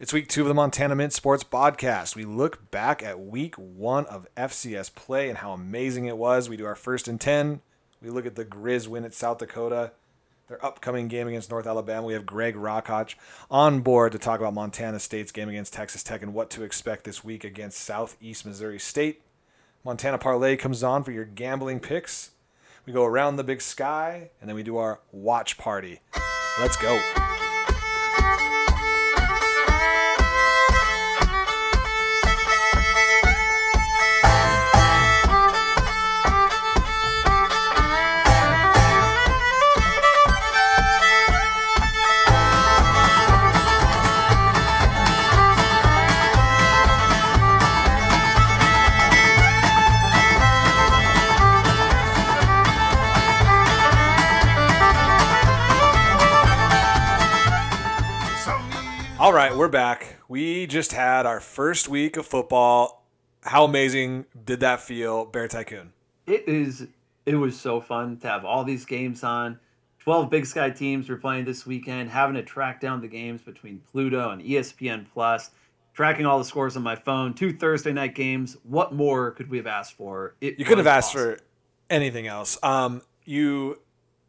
It's week two of the Montana Mint Sports Podcast. We look back at week one of FCS play and how amazing it was. We do our first and 10. We look at the Grizz win at South Dakota, their upcoming game against North Alabama. We have Greg Rachac on board to talk about Montana State's game against Texas Tech and what to expect this week against Southeast Missouri State. Montana Parlay comes on for your gambling picks. We go around the big sky and then we do our watch party. Let's go. We're back. We just had our first week of football. How amazing did that feel, Bear Tycoon? It is. It was so fun to have all these games on. Twelve Big Sky teams were playing this weekend. Having to track down the games between Pluto and ESPN Plus, tracking all the scores on my phone. Two Thursday night games. What more could we have asked for? It You could have asked awesome. for anything else. Um, you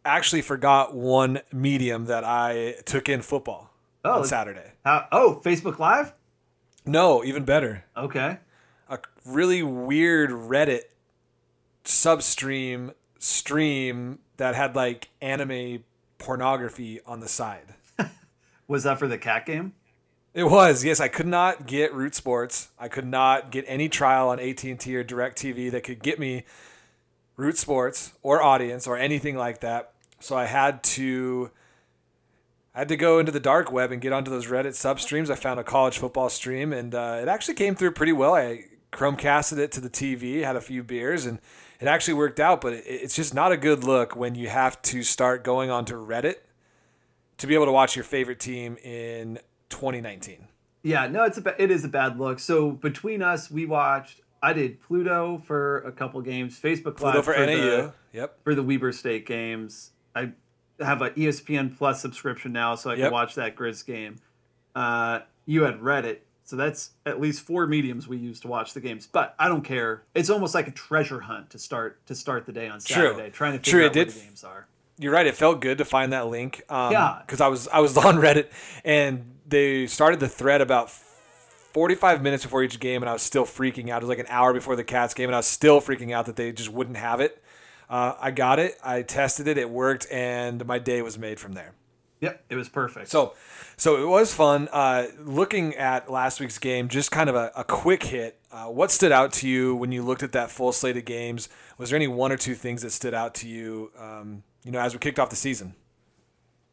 actually forgot one medium that I took in football Oh, on Saturday. Oh, Facebook Live. No, even better. Okay. a really weird Reddit substream stream that had like anime pornography on the side. Was that for the cat game? It was yes. I could not get Root Sports. I could not get any trial on AT and T or Directv that could get me Root Sports or Audience or anything like that. So I had to. I had to go into the dark web and get onto those Reddit substreams. I found a college football stream, and uh, it actually came through pretty well. I Chromecasted it to the TV, had a few beers, and it actually worked out. But it, it's just not a good look when you have to start going onto Reddit to be able to watch your favorite team in 2019. Yeah, no, it's a it is a bad look. So between us, we watched. I did Pluto for a couple games. Facebook Pluto Live for for NAU. the, Yep. for the Weber State games. I have a E ESPN Plus subscription now, so I Yep. can watch that Grizz game. Uh, you had Reddit, so that's at least four mediums we use to watch the games. But I don't care. It's almost like a treasure hunt to start to start the day on True. Saturday, trying to figure it out where did- the games are. You're right. It felt good to find that link. Um, Yeah. Because I was I was on Reddit and they started the thread about 45 minutes before each game, and I was still freaking out. It was like an hour before the Cats game, and I was still freaking out that they just wouldn't have it. Uh, I got it. I tested it. It worked, and my day was made from there. Yep, it was perfect. So, so it was fun. Uh, looking at last week's game, just kind of a, a quick hit. Uh, what stood out to you when you looked at that full slate of games? Was there any one or two things that stood out to you? Um, you know, as we kicked off the season.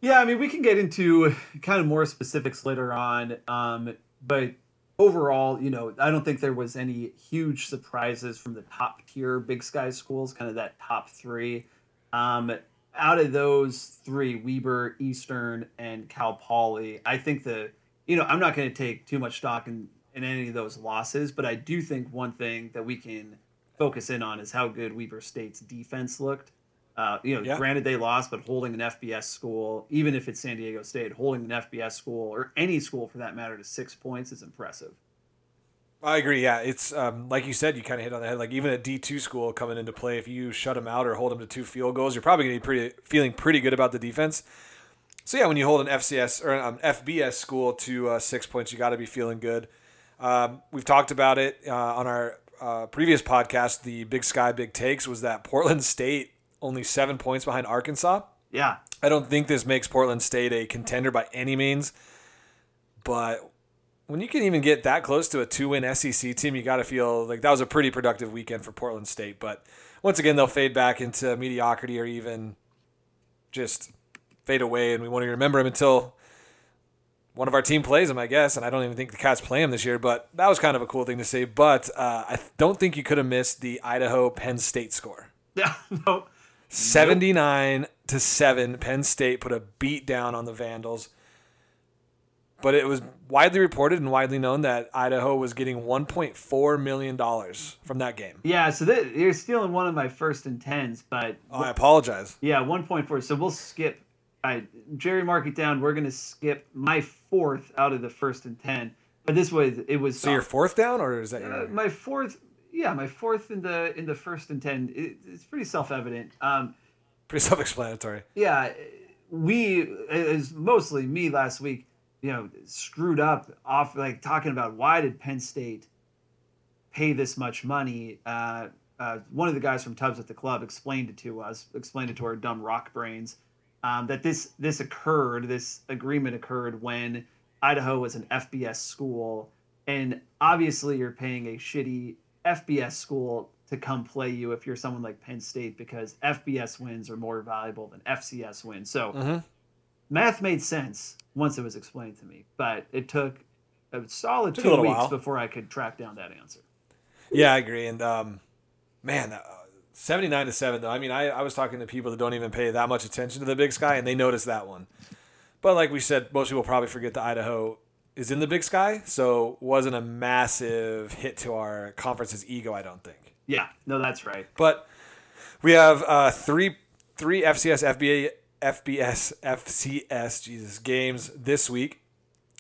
Yeah, I mean, we can get into kind of more specifics later on. Um, but overall, you know, I don't think there was any huge surprises from the top tier Big Sky schools, kind of that top three. Um, out of those three, Weber, Eastern, and Cal Poly, I think the, you know, I'm not going to take too much stock in, in any of those losses, but I do think one thing that we can focus in on is how good Weber State's defense looked. Uh, you know, Yeah. granted they lost, but holding an FBS school, even if it's San Diego State, holding an FBS school or any school for that matter to six points is impressive. I agree. Yeah, it's um, like you said. You kind of hit on the head. Like even at D two school coming into play, if you shut them out or hold them to two field goals, you're probably going to be pretty feeling pretty good about the defense. So yeah, when you hold an FCS or um, FBS school to uh, six points, you got to be feeling good. Um, we've talked about it uh, on our uh, previous podcast. The Big Sky Big Takes was that Portland State only seven points behind Arkansas. Yeah, I don't think this makes Portland State a contender by any means, but when you can even get that close to a two-win SEC team, you got to feel like that was a pretty productive weekend for Portland State. But once again, they'll fade back into mediocrity or even just fade away, and we won't even remember them until one of our team plays them, I guess. And I don't even think the Cats play them this year, but that was kind of a cool thing to say. But uh, I don't think you could have missed the Idaho Penn State score. yeah, no, 79 to 7 penn state put a beat down on the vandals but it was widely reported and widely known that idaho was getting 1.4 million dollars from that game yeah. So that, you're stealing one of my first and tens, but oh, i apologize yeah, one point four. So we'll skip right, Jerry, mark it down. We're gonna skip my fourth out of the first and ten. But this was it was. So your fourth down, or is that uh, my fourth? Yeah, my fourth in the in the first and ten. It, it's pretty self evident. Um, Pretty self-explanatory. yeah, we is mostly me last week. You know, screwed up off like talking about why did Penn State pay this much money? Uh, uh, one of the guys from Tubbs at the club explained it to us, explained it to our dumb rock brains, um, that this this occurred, this agreement occurred when Idaho was an FBS school, and obviously you're paying a shitty FBS school to come play you if you're someone like Penn State because FBS wins are more valuable than FCS wins. So Mhm. math made sense once it was explained to me, but it took a solid Took two little weeks while. before I could track down that answer. Yeah, I agree. And um, man, uh, seventy-nine to seven. Though I mean, I, I was talking to people that don't even pay that much attention to the Big Sky, and they noticed that one. But like we said, most people probably forget the Idaho is in the Big Sky, so wasn't a massive hit to our conference's ego. I don't think. Yeah, no, that's right. But we have uh, three three FCS FBA FBS FCS Jesus games this week.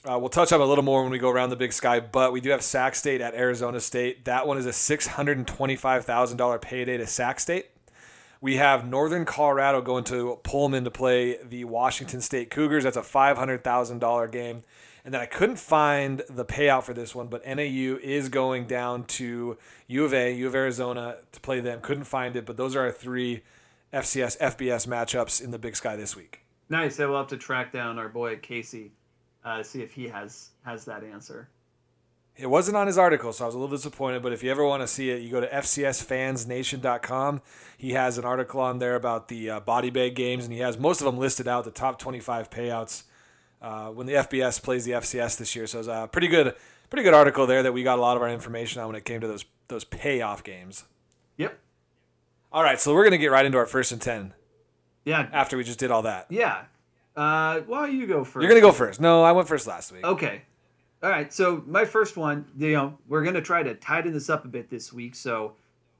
Uh, we'll touch on a little more when we go around the Big Sky, but we do have Sac State at Arizona State. That one is a six hundred and twenty-five thousand dollar payday to Sac State. We have Northern Colorado going to Pullman to play the Washington State Cougars. That's a five hundred thousand dollar game. And then I couldn't find the payout for this one, but NAU is going down to U of A, U of Arizona to play them. Couldn't find it, but those are our three FCS FBS matchups in the Big Sky this week. Nice. I will have to track down our boy Casey, uh, see if he has has that answer. It wasn't on his article, so I was a little disappointed. But if you ever want to see it, you go to FCSFansNation.com. He has an article on there about the uh, body bag games, and he has most of them listed out, the top 25 payouts uh, when the FBS plays the FCS this year. So it's a pretty good, pretty good article there that we got a lot of our information on when it came to those those payoff games. Yep. All right, so we're gonna get right into our first and ten Yeah. after we just did all that. Yeah. Uh, why don't you go first? You're gonna go first. No, I went first last week. Okay. All right. So my first one, you know, we're gonna try to tighten this up a bit this week. So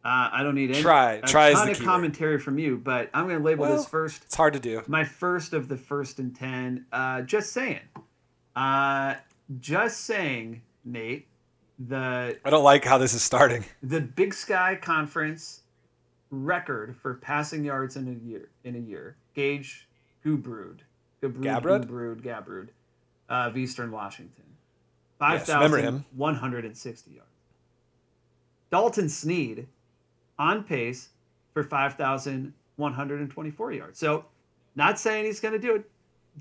uh, I don't need any Try. Try is ton the of commentary from you, but I'm gonna label Well- this first. It's hard to do. My first of the first and ten. Uh, just saying. Uh, just saying, Nate. The I don't like how this is starting. the Big Sky Conference record for passing yards in a year in a year. Gage Gubrud. Gubrud? Gubrud, Gabrud uh, of Eastern Washington. Five Yes, remember thousand him. one hundred and sixty yards. Dalton Sneed on pace for five thousand one hundred and twenty-four yards. So, not saying he's going to do it.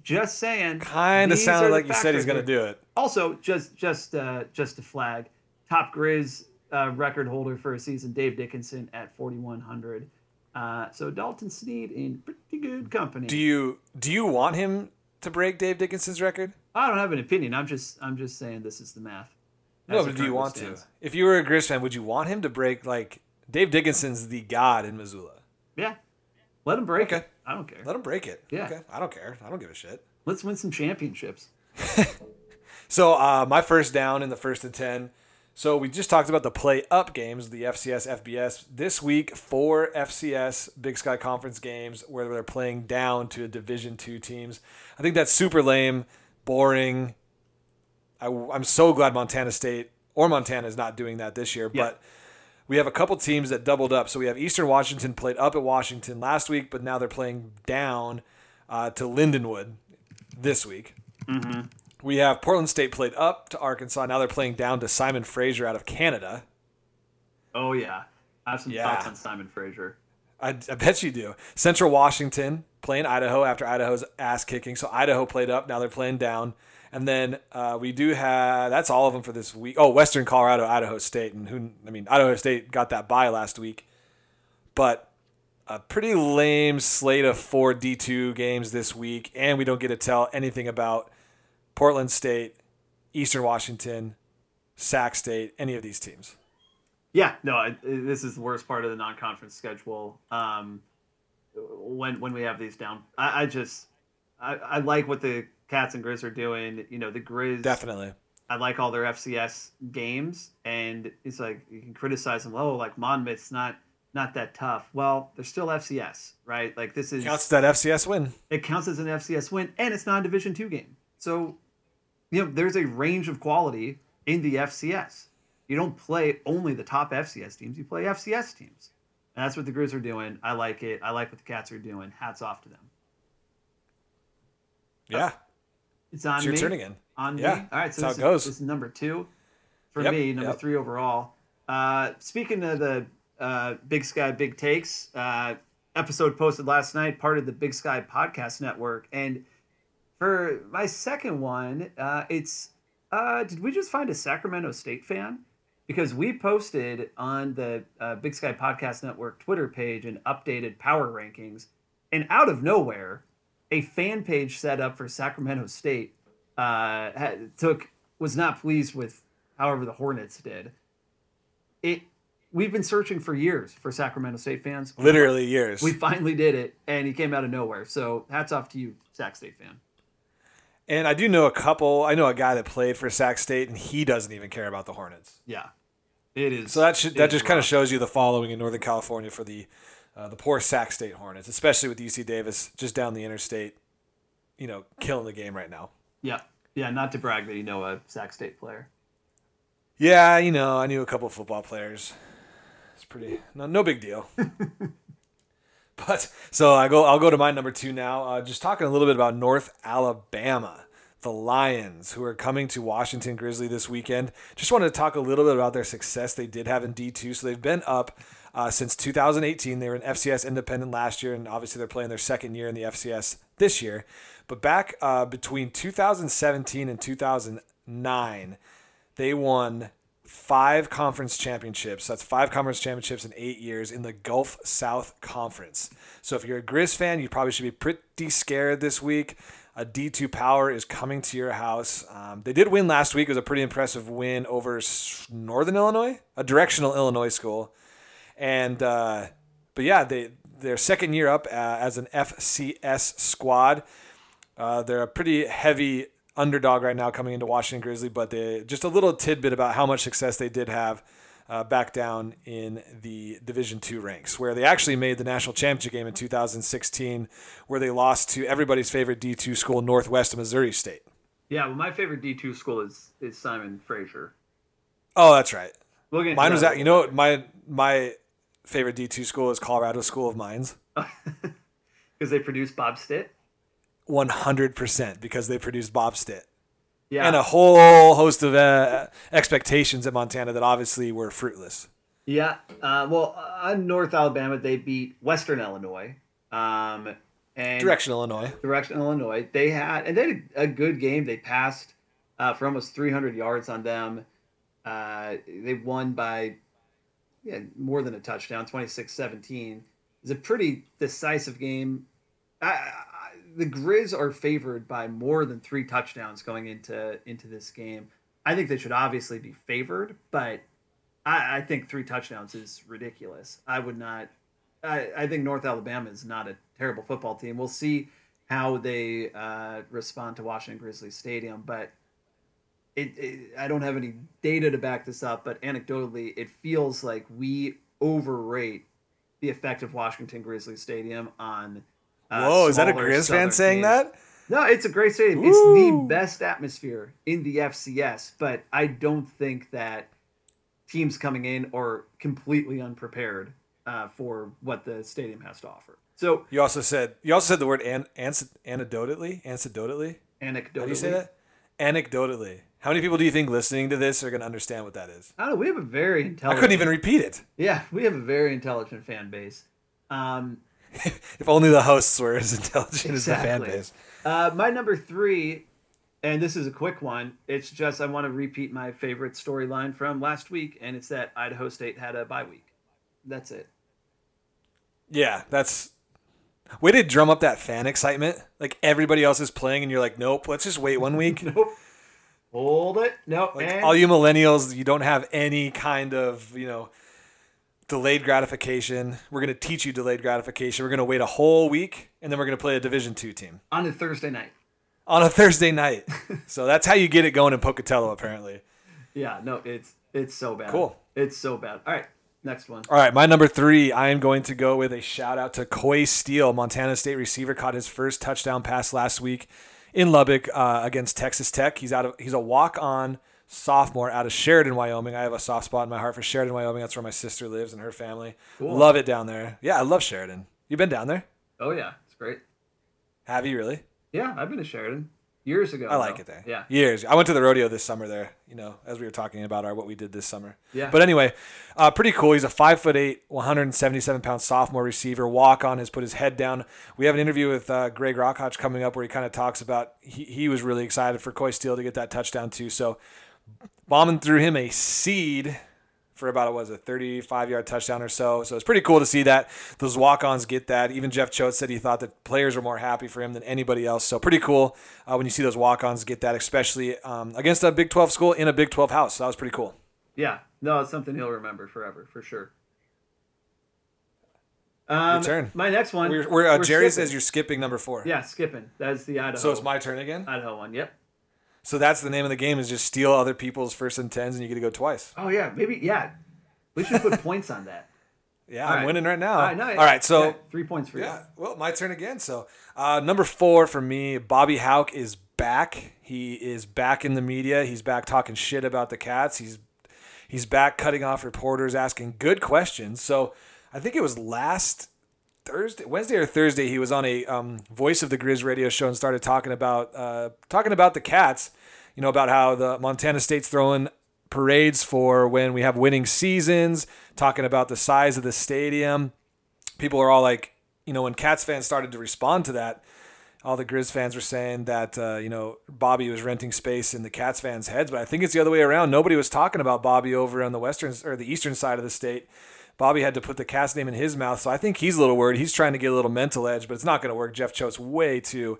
Just saying. Kind of sounded like you said he's gonna do it. Also, just just uh, just a flag. Top Grizz uh, record holder for a season, Dave Dickinson at 4100. Uh, so Dalton Sneed in pretty good company. Do you do you want him to break Dave Dickinson's record? I don't have an opinion. I'm just I'm just saying this is the math. No, but do you want stands. to? If you were a Grizz fan, would you want him to break like Dave Dickinson's the god in Missoula? Yeah, let him break Okay. it. I don't care. Let him break it. Yeah. Okay. I don't care. I don't give a shit. Let's win some championships. So uh, my first down in the first and ten. So we just talked about the play up games, the FCS, FBS. This week, four FCS Big Sky Conference games where they're playing down to Division two teams. I think that's super lame, boring. I, am so glad Montana State or Montana is not doing that this year, Yeah. but we have a couple teams that doubled up. So we have Eastern Washington played up at Washington last week, but now they're playing down uh, to Lindenwood this week. We have Portland State played up to Arkansas. Now they're playing down to Simon Fraser out of Canada. Oh yeah, I have some Yeah. thoughts on Simon Fraser. I, I bet you do. Central Washington playing Idaho after Idaho's ass kicking. So Idaho played up. Now they're playing down. And then uh, we do have that's all of them for this week. Oh, Western Colorado, Idaho State, and who I mean Idaho State got that bye last week, but a pretty lame slate of four D two games this week, and we don't get to tell anything about Portland State, Eastern Washington, Sac State, any of these teams. Yeah, no, I, this is the worst part of the non-conference schedule. Um, when when we have these down, I, I just I, I like what the Cats and Grizz are doing. You know, the Grizz Definitely. I like all their FCS games, and it's like you can criticize them. Oh, like Monmouth's not not that tough. Well, they're still FCS, right? Like this is Counts that FCS win. it counts as an FCS win, and it's not a Division two game. So, you know, there's a range of quality in the FCS. You don't play only the top FCS teams; you play FCS teams, and that's what the Grizz are doing. I like it. I like what the Cats are doing. Hats off to them. Yeah. It's on It's your me. turn again. On Yeah, me. All right, so that's this, how it is, goes. this is number two for Yep, me. Number yep. three overall. Uh, speaking of the uh, Big Sky Big Takes uh, episode posted last night, part of the Big Sky Podcast Network, and for my second one, uh, it's uh, did we just find a Sacramento State fan? Because we posted on the uh, Big Sky Podcast Network Twitter page an updated power rankings, and out of nowhere, a fan page set up for Sacramento State uh, had, took was not pleased with however the Hornets did. It we've been searching for years for Sacramento State fans. Literally years. We finally did it, and he came out of nowhere. So hats off to you, Sac State fan. and I do know a couple. I know a guy that played for Sac State, and he doesn't even care about the Hornets. Yeah, it is. So that should, that just kind of shows you the following in Northern California for the uh, the poor Sac State Hornets, especially with UC Davis just down the interstate, you know, killing the game right now. Yeah, yeah. Not to brag that you know a Sac State player. Yeah, you know, I knew a couple of football players. It's pretty no no big deal. but so I go I'll go to my number two now. Uh, just talking a little bit about North Alabama, the Lions, who are coming to Washington Grizzly this weekend. Just wanted to talk a little bit about their success they did have in D two. So they've been up uh, since 2018. They were an FCS independent last year, and obviously they're playing their second year in the FCS this year. But back uh, between 2017 and 2009 they won five conference championships. That's five conference championships in eight years in the Gulf South Conference. So if you're a Grizz fan, you probably should be pretty scared this week. A D2 Power is coming to your house. Um, they did win last week. It was a pretty impressive win over Northern Illinois, a directional Illinois school. And uh, but yeah, they their second year up uh, as an FCS squad. Uh, they're a pretty heavy underdog right now coming into Washington Grizzly, but they, just a little tidbit about how much success they did have uh, back down in the Division Two ranks, where they actually made the national championship game in 2016, where they lost to everybody's favorite D2 school, Northwest of Missouri State. Yeah, well, my favorite D two school is is Simon Fraser. Oh, that's right. We'll Mine was that. You know, my my favorite D2 school is Colorado School of Mines. because they produce Bob Stitt. 100% because they produced Bob Stitt. Yeah, and a whole host of uh, expectations at Montana that obviously were fruitless. Yeah. Uh, well, on North Alabama, they beat Western Illinois. Um, and Direction Illinois. Direction Illinois. They had and they had a good game. They passed uh, for almost 300 yards on them. Uh, they won by yeah, more than a touchdown, 26-17. It's a pretty decisive game. I, I, the Grizz are favored by more than three touchdowns going into into this game. I think they should obviously be favored, but I, I think three touchdowns is ridiculous. I would not. I, think North Alabama is not a terrible football team. We'll see how they uh, respond to Washington Grizzlies Stadium, but it, it, I don't have any data to back this up. But anecdotally, it feels like we overrate the effect of Washington Grizzlies Stadium on. Uh, Whoa, is that a Grizz fan saying teams. that? No, it's a great stadium. It's the best atmosphere in the FCS, but I don't think that teams coming in are completely unprepared uh, for what the stadium has to offer. So, You also said you also said the word an, ans, anecdotally. Anecdotally. anecdotally, How do you say that? Anecdotally. How many people do you think listening to this are going to understand what that is? I don't know. We have a very intelligent. I intelligent. couldn't even repeat it. Yeah, we have a very intelligent fan base. Um, If only the hosts were as intelligent as the fan Exactly. base. Uh, my number three, and this is a quick one. It's just I want to repeat my favorite storyline from last week, and it's that Idaho State had a bye week. That's it. Yeah, that's way to drum up that fan excitement. Like everybody else is playing, and you're like, nope, let's just wait one week. Nope. Hold it. No. Like and all you millennials, you don't have any kind of you know delayed gratification. We're gonna teach you delayed gratification. We're gonna wait a whole week, and then we're gonna play a Division two team on a Thursday night. on a Thursday night. so that's how you get it going in Pocatello, apparently. Yeah. No. It's it's so bad. Cool. It's so bad. All right. Next one. All right, my number three, I am going to go with a shout out to Coy Steele, Montana State receiver, caught his first touchdown pass last week in Lubbock uh, against Texas Tech. He's out of he's a walk on sophomore out of Sheridan, Wyoming. I have a soft spot in my heart for Sheridan, Wyoming. That's where my sister lives and her family. Cool. Love it down there. Yeah, I love Sheridan. You been down there? Oh yeah, it's great. Have you really? Yeah, I've been to Sheridan years ago. I like though. it there. Yeah. Years. I went to the rodeo this summer there, you know, as we were talking about our what we did this summer. Yeah. But anyway, uh, pretty cool. He's a five foot eight, 177 pound sophomore receiver. Walk on has put his head down. We have an interview with uh, Greg Rachac coming up where he kind of talks about he, he was really excited for Coy Steele to get that touchdown too. So Bauman threw him a seed for about what was a 35 yard touchdown or so. So it's pretty cool to see that those walk ons get that. Even Jeff Choate said he thought that players were more happy for him than anybody else. So pretty cool uh, when you see those walk ons get that, especially um, against a Big 12 school in a Big 12 house. So that was pretty cool. Yeah. No, it's something he'll remember forever for sure. Um, turn. My next one. We're, we're, uh, Jerry skipping. says you're skipping number four. Yeah, skipping. That's the Idaho. So it's my turn again. Idaho one. Yep. So that's the name of the game is just steal other people's first and tens, and you get to go twice. Oh yeah, maybe yeah. We should put points on that. Yeah, All I'm right. winning right now. All right, no, All right, so yeah, three points for Yeah, well, my turn again. So, uh, number four for me, Bobby Hauck is back. He is back in the media. He's back talking shit about the Cats. He's he's back cutting off reporters, asking good questions. So, I think it was last Thursday, Wednesday or Thursday, he was on a um, Voice of the Grizz radio show and started talking about uh, talking about the Cats. You know about how the Montana State's throwing parades for when we have winning seasons. Talking about the size of the stadium people are all like, you know, when Cats fans started to respond to that, all the Grizz fans were saying that, uh, you know, Bobby was renting space in the Cats fans' heads. But I think it's the other way around. Nobody was talking about Bobby over on the western or the eastern side of the state. Bobby had to put the cast name in his mouth, so I think he's a little worried. He's trying to get a little mental edge, but it's not going to work. Jeff Choate's way too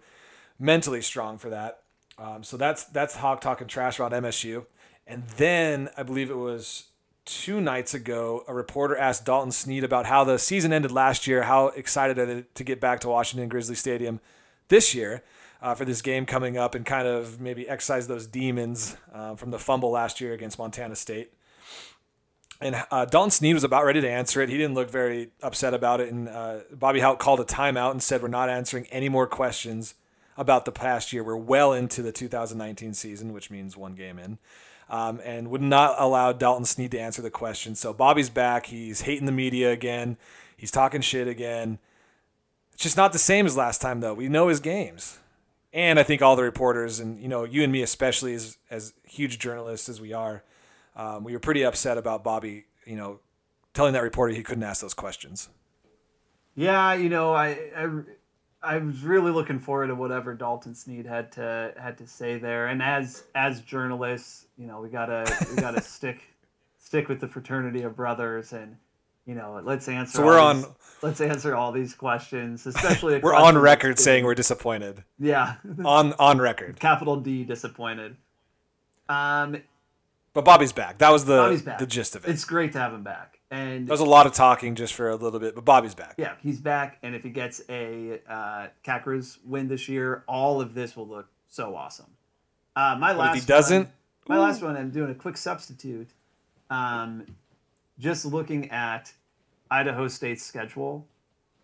mentally strong for that. Um, so that's that's Hauck talking trash about MSU. And then I believe it was two nights ago, a reporter asked Dalton Sneed about how the season ended last year. How excited are they to get back to Washington Grizzly Stadium this year uh, for this game coming up and kind of maybe exercise those demons uh, from the fumble last year against Montana State. And uh, Dalton Sneed was about ready to answer it. He didn't look very upset about it. And uh, Bobby Hauck called a timeout and said, We're not answering any more questions about the past year. We're well into the 2019 season, which means one game in um, and would not allow Dalton Sneed to answer the question. So Bobby's back. He's hating the media again. He's talking shit again. It's just not the same as last time, though. We know his games. And I think all the reporters, and you know, you and me especially, as as huge journalists as we are, um, we were pretty upset about Bobby. You know, telling that reporter he couldn't ask those questions. Yeah, you know, I, I I was really looking forward to whatever Dalton Sneed had to had to say there. And as as journalists, you know, we gotta we gotta stick stick with the fraternity of brothers and you know, let's answer. So we're all on- these- Let's answer all these questions, especially. We're question on record saying we're disappointed. yeah, On on record. capital D disappointed. Um, But Bobby's back. That was the the gist of it. it's great to have him back, and There was a lot of talking just for a little bit, but Bobby's back. Yeah, he's back, and if he gets a uh, win this year, all of this will look so awesome. Uh, my But last if he doesn't, one, my last one, I'm doing a quick substitute. Um, just looking at Idaho State's schedule,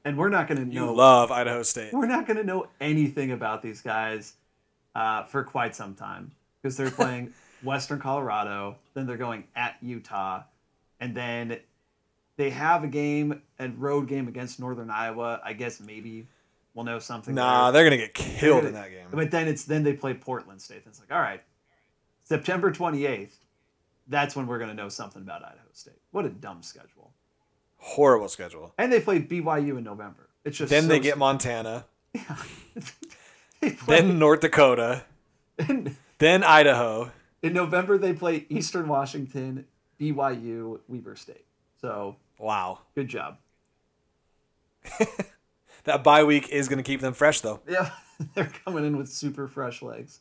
and we're not going to you know love Idaho State. we're not going to know anything about these guys uh, for quite some time because they're playing Western Colorado, then they're going at Utah, and then they have a game, a road game against Northern Iowa. I guess maybe we'll know something. Nah, there. they're gonna get killed gonna- in that game. But then it's then they play Portland State. It's like all right, September twenty eighth. That's when we're going to know something about Idaho State. What a dumb schedule. Horrible schedule. And they play BYU in November. It's just Then so they get Montana, play, then North Dakota, then Idaho. In November they play Eastern Washington, BYU, Weber State. So Wow, good job. that bye week is gonna keep them fresh though. Yeah, they're coming in with super fresh legs.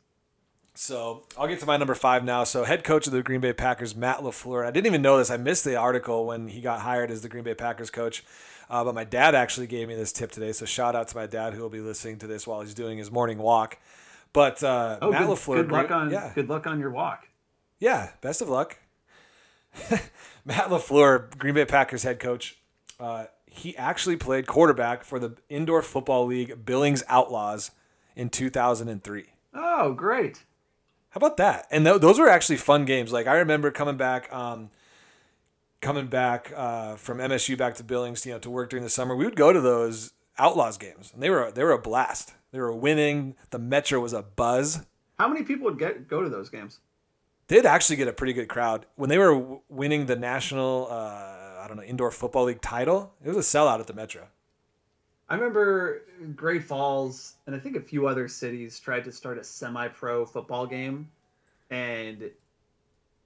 So I'll get to my number five now. So head coach of the Green Bay Packers, Matt LaFleur. I didn't even know this. I missed the article when he got hired as the Green Bay Packers coach. Uh, but my dad actually gave me this tip today. So shout out to my dad who will be listening to this while he's doing his morning walk. But uh, Oh, Matt good, LaFleur, good luck on yeah, good luck on your walk. yeah. Best of luck. Matt LaFleur, Green Bay Packers head coach, uh, he actually played quarterback for the Indoor Football League Billings Outlaws in 2003. Oh, great. How about that? And th- those were actually fun games. Like I remember coming back, um, coming back uh, from MSU back to Billings, you know, to work during the summer. We would go to those Outlaws games, and they were they were a blast. They were winning. The Metro was a buzz. How many people would get go to those games? They'd actually get a pretty good crowd when they were w- winning the national. Uh, I don't know indoor football league title. It was a sellout at the Metro. I remember Great Falls and I think a few other cities tried to start a semi-pro football game, and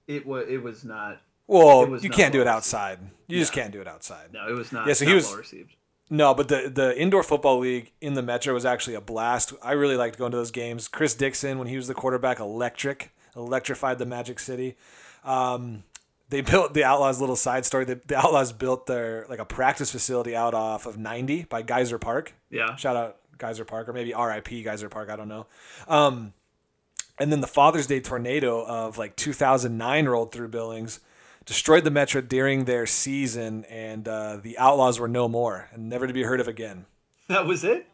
it was it was not. Well, was you can't do it outside. You just can't do it outside. No, it was not. Yeah, so he was- well received. No, but the the indoor football league in the Metro was actually a blast. I really liked going to those games. Chris Dixon, when he was the quarterback, electric, electrified the Magic City. Um, they built the Outlaws. Little side story: the, the Outlaws built their like a practice facility out off of 90 by Geyser Park. Yeah. Shout out Geyser Park, or maybe R.I.P. Geyser Park. I don't know. Um, and then the Father's Day tornado of like 2009 rolled through Billings, destroyed the Metro during their season, and uh, the Outlaws were no more and never to be heard of again. That was it.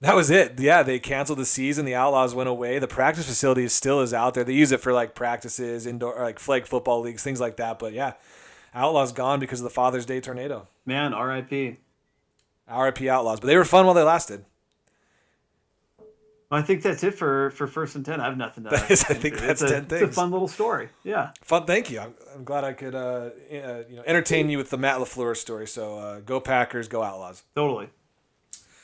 That was it. Yeah, they canceled the season. The Outlaws went away. The practice facility still is out there. They use it for like practices, indoor, like flag football leagues, things like that. But yeah, Outlaws gone because of the Father's Day tornado. Man, R.I.P. RIP Outlaws, but they were fun while they lasted. I think that's it for for first and ten. I have nothing to. That is- I think that's a, 10 It's a fun little story. Yeah. Fun. Thank you. I'm, I'm glad I could uh, uh, you know entertain you with the Matt LaFleur story. So uh, go Packers, go Outlaws. Totally.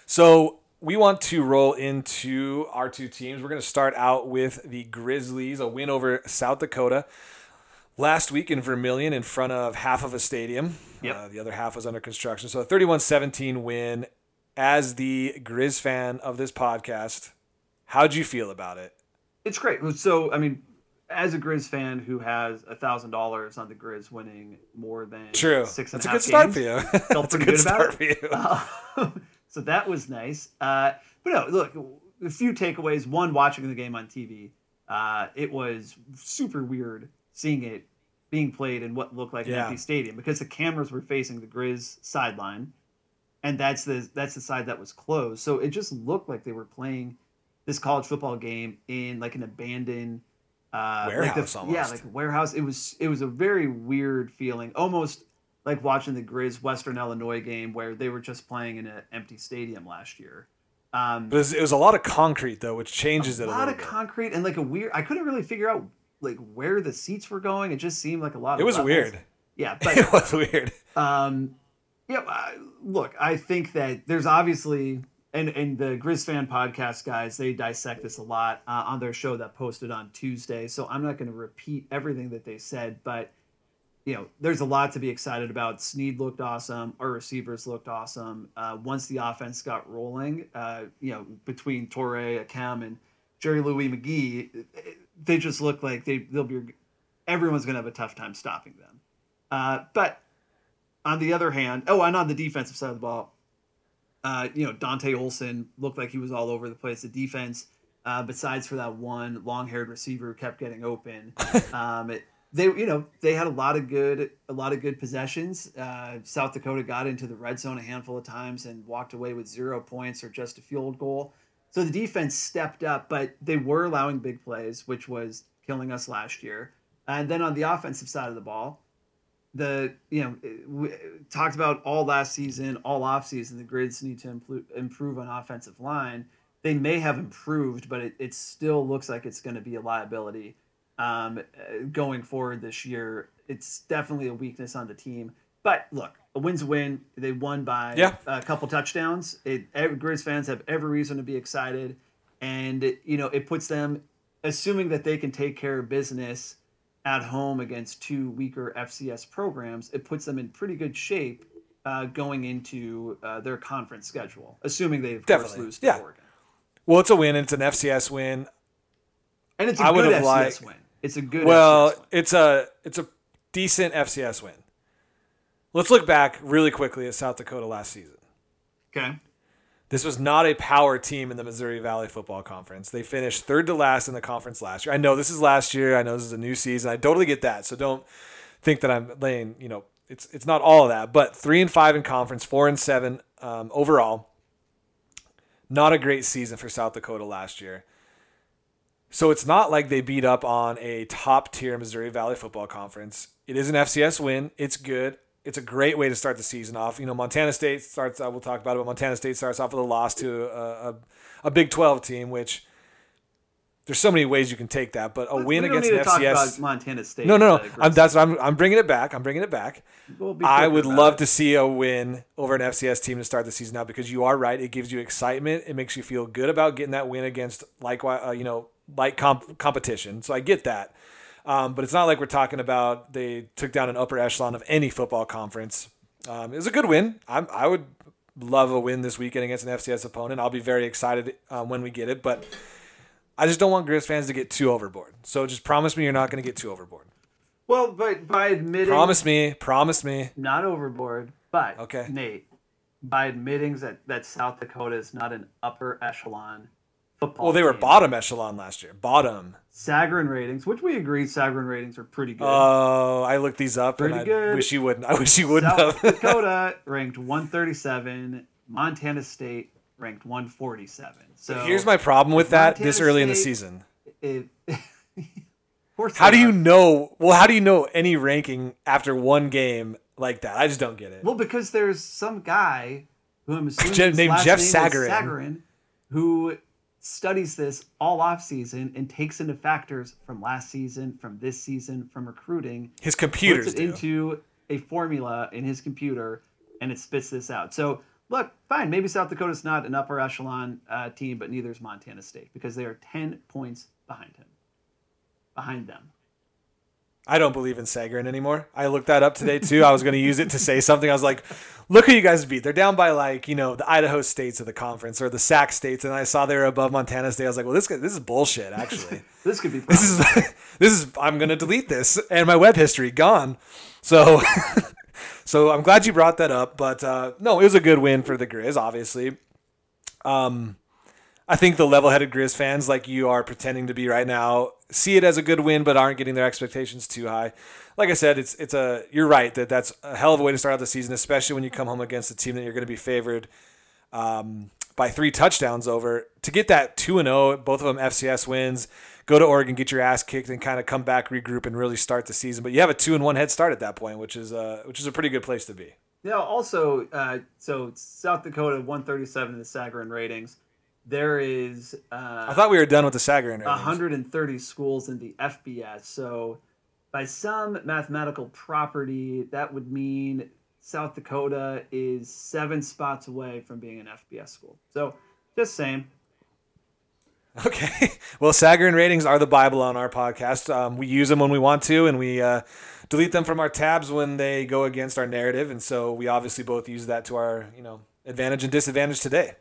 So we want to roll into our two teams. We're going to start out with the Grizzlies, a win over South Dakota last week in Vermillion in front of half of a stadium. Yep. Uh, the other half was under construction. So a 31-17 win. As the Grizz fan of this podcast, how'd you feel about it? It's great. So, I mean, as a Grizz fan who has a thousand dollars on the Grizz winning more than True. six and That's a a good start games, for you. felt That's a pretty good good about for you. Uh, so that was nice. Uh, but no, look, a few takeaways. One, watching the game on TV, uh, it was super weird seeing it being played in what looked like an Yeah. empty stadium because the cameras were facing the Grizz sideline, and that's the that's the side that was closed. So it just looked like they were playing this college football game in like an abandoned uh, like the- Warehouse Yeah, like a warehouse. It was it was a very weird feeling, almost like watching the Grizz Western Illinois game where they were just playing in an empty stadium last year. Um, But it was, it was a lot of concrete though, which changes a it a lot of bit. concrete and like a weird. I couldn't really figure out like where the seats were going. It just seemed like a lot. it was levels. weird. Yeah, but it was weird. um, yeah, look, I think that there's obviously and and the Grizz fan podcast guys they dissect this a lot uh, on their show that posted on Tuesday. So I'm not going to repeat everything that they said, but you know, there's a lot to be excited about. Sneed looked awesome. Our receivers looked awesome. Uh, once the offense got rolling, uh, you know, between Toure, Akem, and Jerry Louie-McGee, they just look like they they'll be. Everyone's going to have a tough time stopping them. Uh, but on the other hand, oh, and on the defensive side of the ball, uh, you know, Dante Olson looked like he was all over the place. The defense, uh, besides for that one long-haired receiver who kept getting open, um, it, they, you know, they had a lot of good, a lot of good possessions. Uh, South Dakota got into the red zone a handful of times and walked away with zero points or just a field goal. So the defense stepped up, but they were allowing big plays, which was killing us last year. And then on the offensive side of the ball, the you know we talked about all last season, all off season. The Grizz need to improve, on offensive line. They may have improved, but it, it still looks like it's going to be a liability um, going forward this year. It's definitely a weakness on the team. But look, a win's a win. They won by Yeah. a couple touchdowns. It, Grizz fans have every reason to be excited, and you know it puts them, assuming that they can take care of business at home against two weaker FCS programs, it puts them in pretty good shape uh, going into uh, their conference schedule, assuming they of course Definitely. lose to Yeah. Oregon. Well, it's a win. It's an FCS win. And it's a I good FCS liked- win. It's a good Well, FCS win. it's a it's a decent FCS win. Let's look back really quickly at South Dakota last season. Okay. This was not a power team in the Missouri Valley Football Conference. They finished third to last in the conference last year. I know this is last year. I know this is a new season. I totally get that. So don't think that I'm laying, you know, it's it's not all of that, but three and five in conference, four and seven um, overall. Not a great season for South Dakota last year. So it's not like they beat up on a top tier Missouri Valley Football Conference. It is an FCS win. It's good. It's a great way to start the season off. You know, Montana State starts. Uh, we'll talk about it, but Montana State starts off with a loss to a, a, a Big Twelve team, which there's so many ways you can take that, but a We win against need an to talk FCS. about Montana State. No, no, no. I'm, that's I'm, I'm bringing it back. I'm bringing it back. We'll I would love it. to see a win over an FCS team to start the season out because you are right. It gives you excitement. It makes you feel good about getting that win against like uh, you know like comp- competition. So I get that, um, but it's not like we're talking about they took down an upper echelon of any football conference. Um, it was a good win. I'm, I would love a win this weekend against an FCS opponent. I'll be very excited um, when we get it, but I just don't want Grizz fans to get too overboard. So just promise me you're not going to get too overboard. Well, but by admitting Promise me. Promise me. not overboard, but Okay. Nate, by admitting that that South Dakota is not an upper echelon. Well, they were bottom echelon last year. Bottom. Sagarin ratings, which we agree Sagarin ratings are pretty good. Oh, I looked these up Pretty and I good. wish you wouldn't. I wish you wouldn't South have. Dakota ranked 137, Montana State ranked 147. So Here's my problem with that this Montana early in the season. it, of How do you know? Well, how do you know any ranking after one game like that? I just don't get it. Well, because there's some guy who I'm assuming Je- named Jeff name Sagarin. Sagarin, who studies this all off season and takes into factors from last season, from this season, from recruiting, His computers puts it do. into a formula in his computer, and it spits this out. So look, fine, maybe South Dakota's not an upper echelon uh, team, but neither is Montana State because they are ten points behind him, behind them. I don't believe in Sagarin anymore. I looked that up today too. I was going to use it to say something. I was like, "Look who you guys beat. They're down by like you know the Idaho states of the conference or the SAC states." And I saw they were above Montana State. I was like, "Well, this this is bullshit. Actually, This could be. this is this is. I'm going to delete this and my web history gone." So, so I'm glad you brought that up. But uh, no, it was a good win for the Grizz. Obviously, um, I think the level-headed Grizz fans, like you are pretending to be right now, see it as a good win, but aren't getting their expectations too high. Like I said, it's it's a you're right that that's a hell of a way to start out the season, especially when you come home against a team that you're going to be favored um, by three touchdowns over. To get that two and zero, both of them FCS wins. Go to Oregon, get your ass kicked, and kind of come back, regroup, and really start the season. But you have a two and one head start at that point, which is uh, which is a pretty good place to be. Yeah. Also, uh, so South Dakota 137 in the Sagarin ratings. There is uh, I thought we were done with the Sagarin ratings. 130 schools in the FBS. So, by some mathematical property, that would mean South Dakota is seven spots away from being an FBS school. So, just saying. Okay. Well, Sagarin ratings are the Bible on our podcast. Um, we use them when we want to, and we uh, delete them from our tabs when they go against our narrative. And so we obviously both use that to our, you know, advantage and disadvantage today.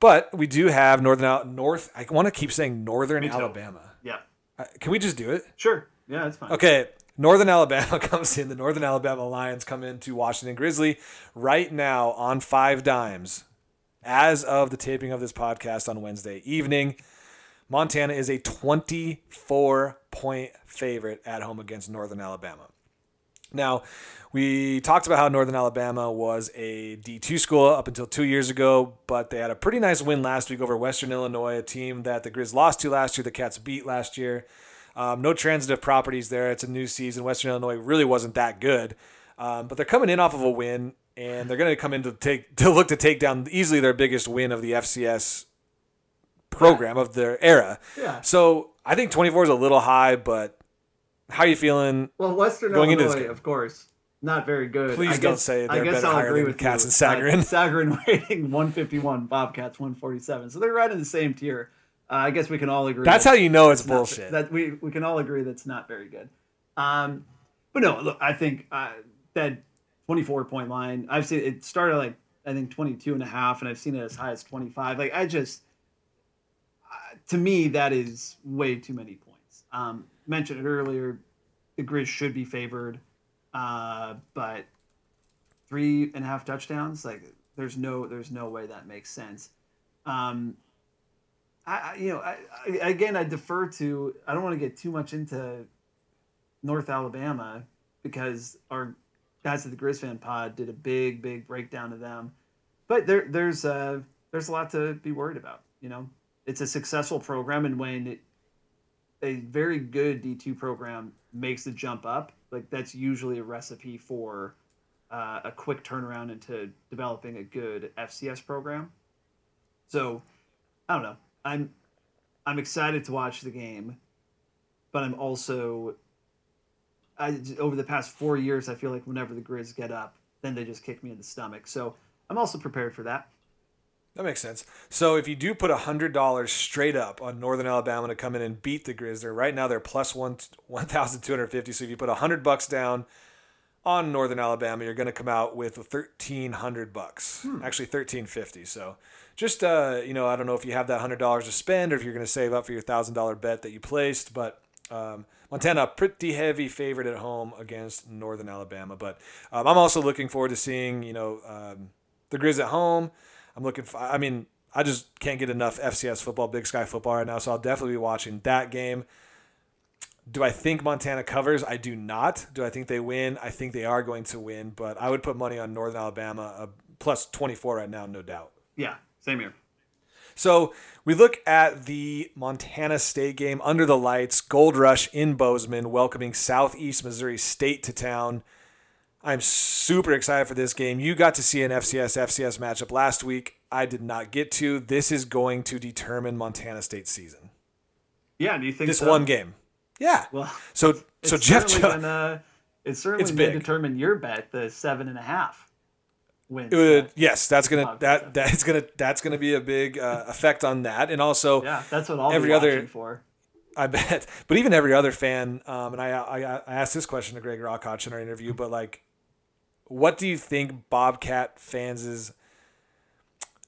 But we do have Northern Al- North. I want to keep saying Northern Alabama. Yeah. Uh, Can we just do it? Sure. Yeah, that's fine. Okay. Northern Alabama comes in. The Northern Alabama Lions come into Washington Grizzly right now on five dimes. As of the taping of this podcast on Wednesday evening, Montana is a 24 point favorite at home against Northern Alabama. Now, we talked about how Northern Alabama was a D2 school up until two years ago, but they had a pretty nice win last week over Western Illinois, a team that the Grizz lost to last year, the Cats beat last year. Um, no transitive properties there. It's a new season. Western Illinois really wasn't that good, um, but they're coming in off of a win, and they're going to come in to take to look to take down easily their biggest win of the FCS program of their era. Yeah. So I think 24 is a little high, but how are you feeling? Well, Western Going into this Illinois, of course, not very good. Please I don't guess, say I they're guess better I'll higher agree than with Cats you. and Sagarin. Uh, Sagarin rating 151, Bobcats 147. So they're right in the same tier. Uh, I guess we can all agree. That's that- how you know it's not- bullshit. that we we can all agree that's not very good. Um, but no, look, I think uh, that 24 point line. I've seen it started like I think 22 and a half, and I've seen it as high as 25. Like I just, uh, to me, that is way too many points. Um, mentioned it earlier, the Grizz should be favored, uh, but three and a half touchdowns, like there's no there's no way that makes sense. Um, I, you know, I, I, again, I defer to. I don't want to get too much into North Alabama because our guys at the Grizz Fan Pod did a big, big breakdown of them. But there, there's uh, there's a lot to be worried about. You know, it's a successful program, and when it, a very good D two program makes the jump up, like that's usually a recipe for uh, a quick turnaround into developing a good FCS program. So, I don't know. I'm I'm excited to watch the game, but I'm also I, over the past four years, I feel like whenever the Grizz get up, then they just kick me in the stomach. So I'm also prepared for that. That makes sense. So if you do put hundred dollars straight up on Northern Alabama to come in and beat the Grizz, they're right now they're plus one one thousand two hundred fifty. So if you put hundred bucks down on Northern Alabama, you're going to come out with thirteen hundred bucks. Hmm. Actually, thirteen fifty. So just uh, you know, I don't know if you have that hundred dollars to spend or if you're going to save up for your thousand dollar bet that you placed, but um, Montana pretty heavy favorite at home against Northern Alabama. But um, I'm also looking forward to seeing you know um, the Grizz at home. I'm looking for. I mean, I just can't get enough FCS football, Big Sky football right now. So I'll definitely be watching that game. Do I think Montana covers? I do not. Do I think they win? I think they are going to win, but I would put money on Northern Alabama uh, plus 24 right now, no doubt. Yeah, same here. So we look at the Montana State game under the lights, Gold Rush in Bozeman, welcoming Southeast Missouri State to town. I'm super excited for this game. You got to see an FCS FCS matchup last week. I did not get to. This is going to determine Montana State's season. Yeah, do you think this so? one game? Yeah. Well, so so Jeff, gonna, it's certainly it's going to determine your bet, the seven and a half wins. Would, yes, that's gonna that that's gonna that's gonna be a big uh, effect on that, and also yeah, that's what I'll every other for. I bet, but even every other fan, um, and I, I I asked this question to Greg Rachac in our interview, but like what do you think Bobcat fans'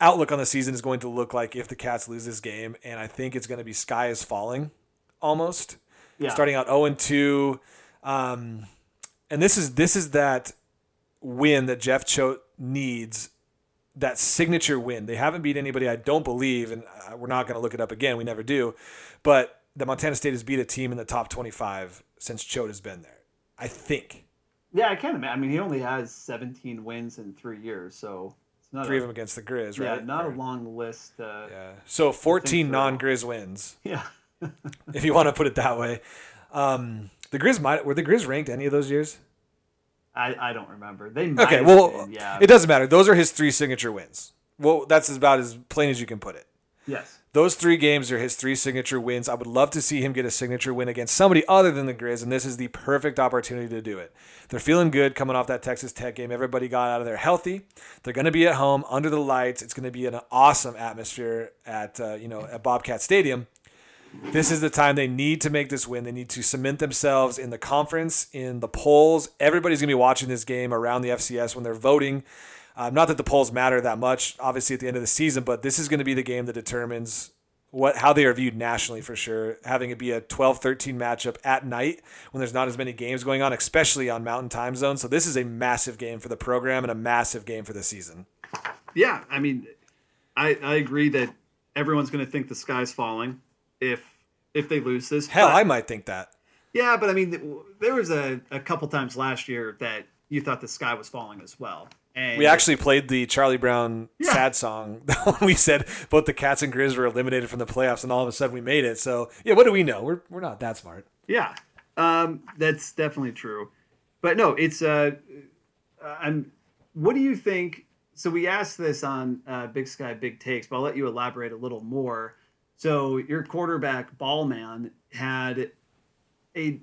outlook on the season is going to look like if the Cats lose this game? And I think it's going to be sky is falling almost. Yeah. Starting out 0 and 2. Um, and this is this is that win that Jeff Choate needs that signature win. They haven't beat anybody, I don't believe, and uh, we're not going to look it up again. We never do. But the Montana State has beat a team in the top 25 since Choate has been there. I think. Yeah, I can't imagine. I mean, he only has 17 wins in three years, so it's not three a, of them against the Grizz, right? Yeah, not right. a long list. Uh, yeah, so 14 non-Grizz wins. Yeah, if you want to put it that way. Um, the Grizz might were the Grizz ranked any of those years? I, I don't remember. They okay. Well, been, yeah. It doesn't matter. Those are his three signature wins. Well, that's about as plain as you can put it. Yes. Those three games are his three signature wins. I would love to see him get a signature win against somebody other than the Grizz, and this is the perfect opportunity to do it. They're feeling good coming off that Texas Tech game. Everybody got out of there healthy. They're going to be at home under the lights. It's going to be an awesome atmosphere at uh, you know at Bobcat Stadium. This is the time they need to make this win. They need to cement themselves in the conference, in the polls. Everybody's going to be watching this game around the FCS when they're voting. Um, not that the polls matter that much, obviously, at the end of the season, but this is going to be the game that determines what how they are viewed nationally for sure. Having it be a 12-13 matchup at night when there's not as many games going on, especially on Mountain Time Zone. So this is a massive game for the program and a massive game for the season. Yeah, I mean, I I agree that everyone's going to think the sky's falling if if they lose this. Hell, but, I might think that. Yeah, but I mean, there was a, a couple times last year that you thought the sky was falling as well. And we actually played the Charlie Brown yeah. sad song when we said both the Cats and Grizz were eliminated from the playoffs, and all of a sudden we made it. So yeah, what do we know? We're we're not that smart. Yeah, um, that's definitely true. But no, it's uh, I'm. What do you think? So we asked this on uh, Big Sky Big Takes, but I'll let you elaborate a little more. So your quarterback Bauman had a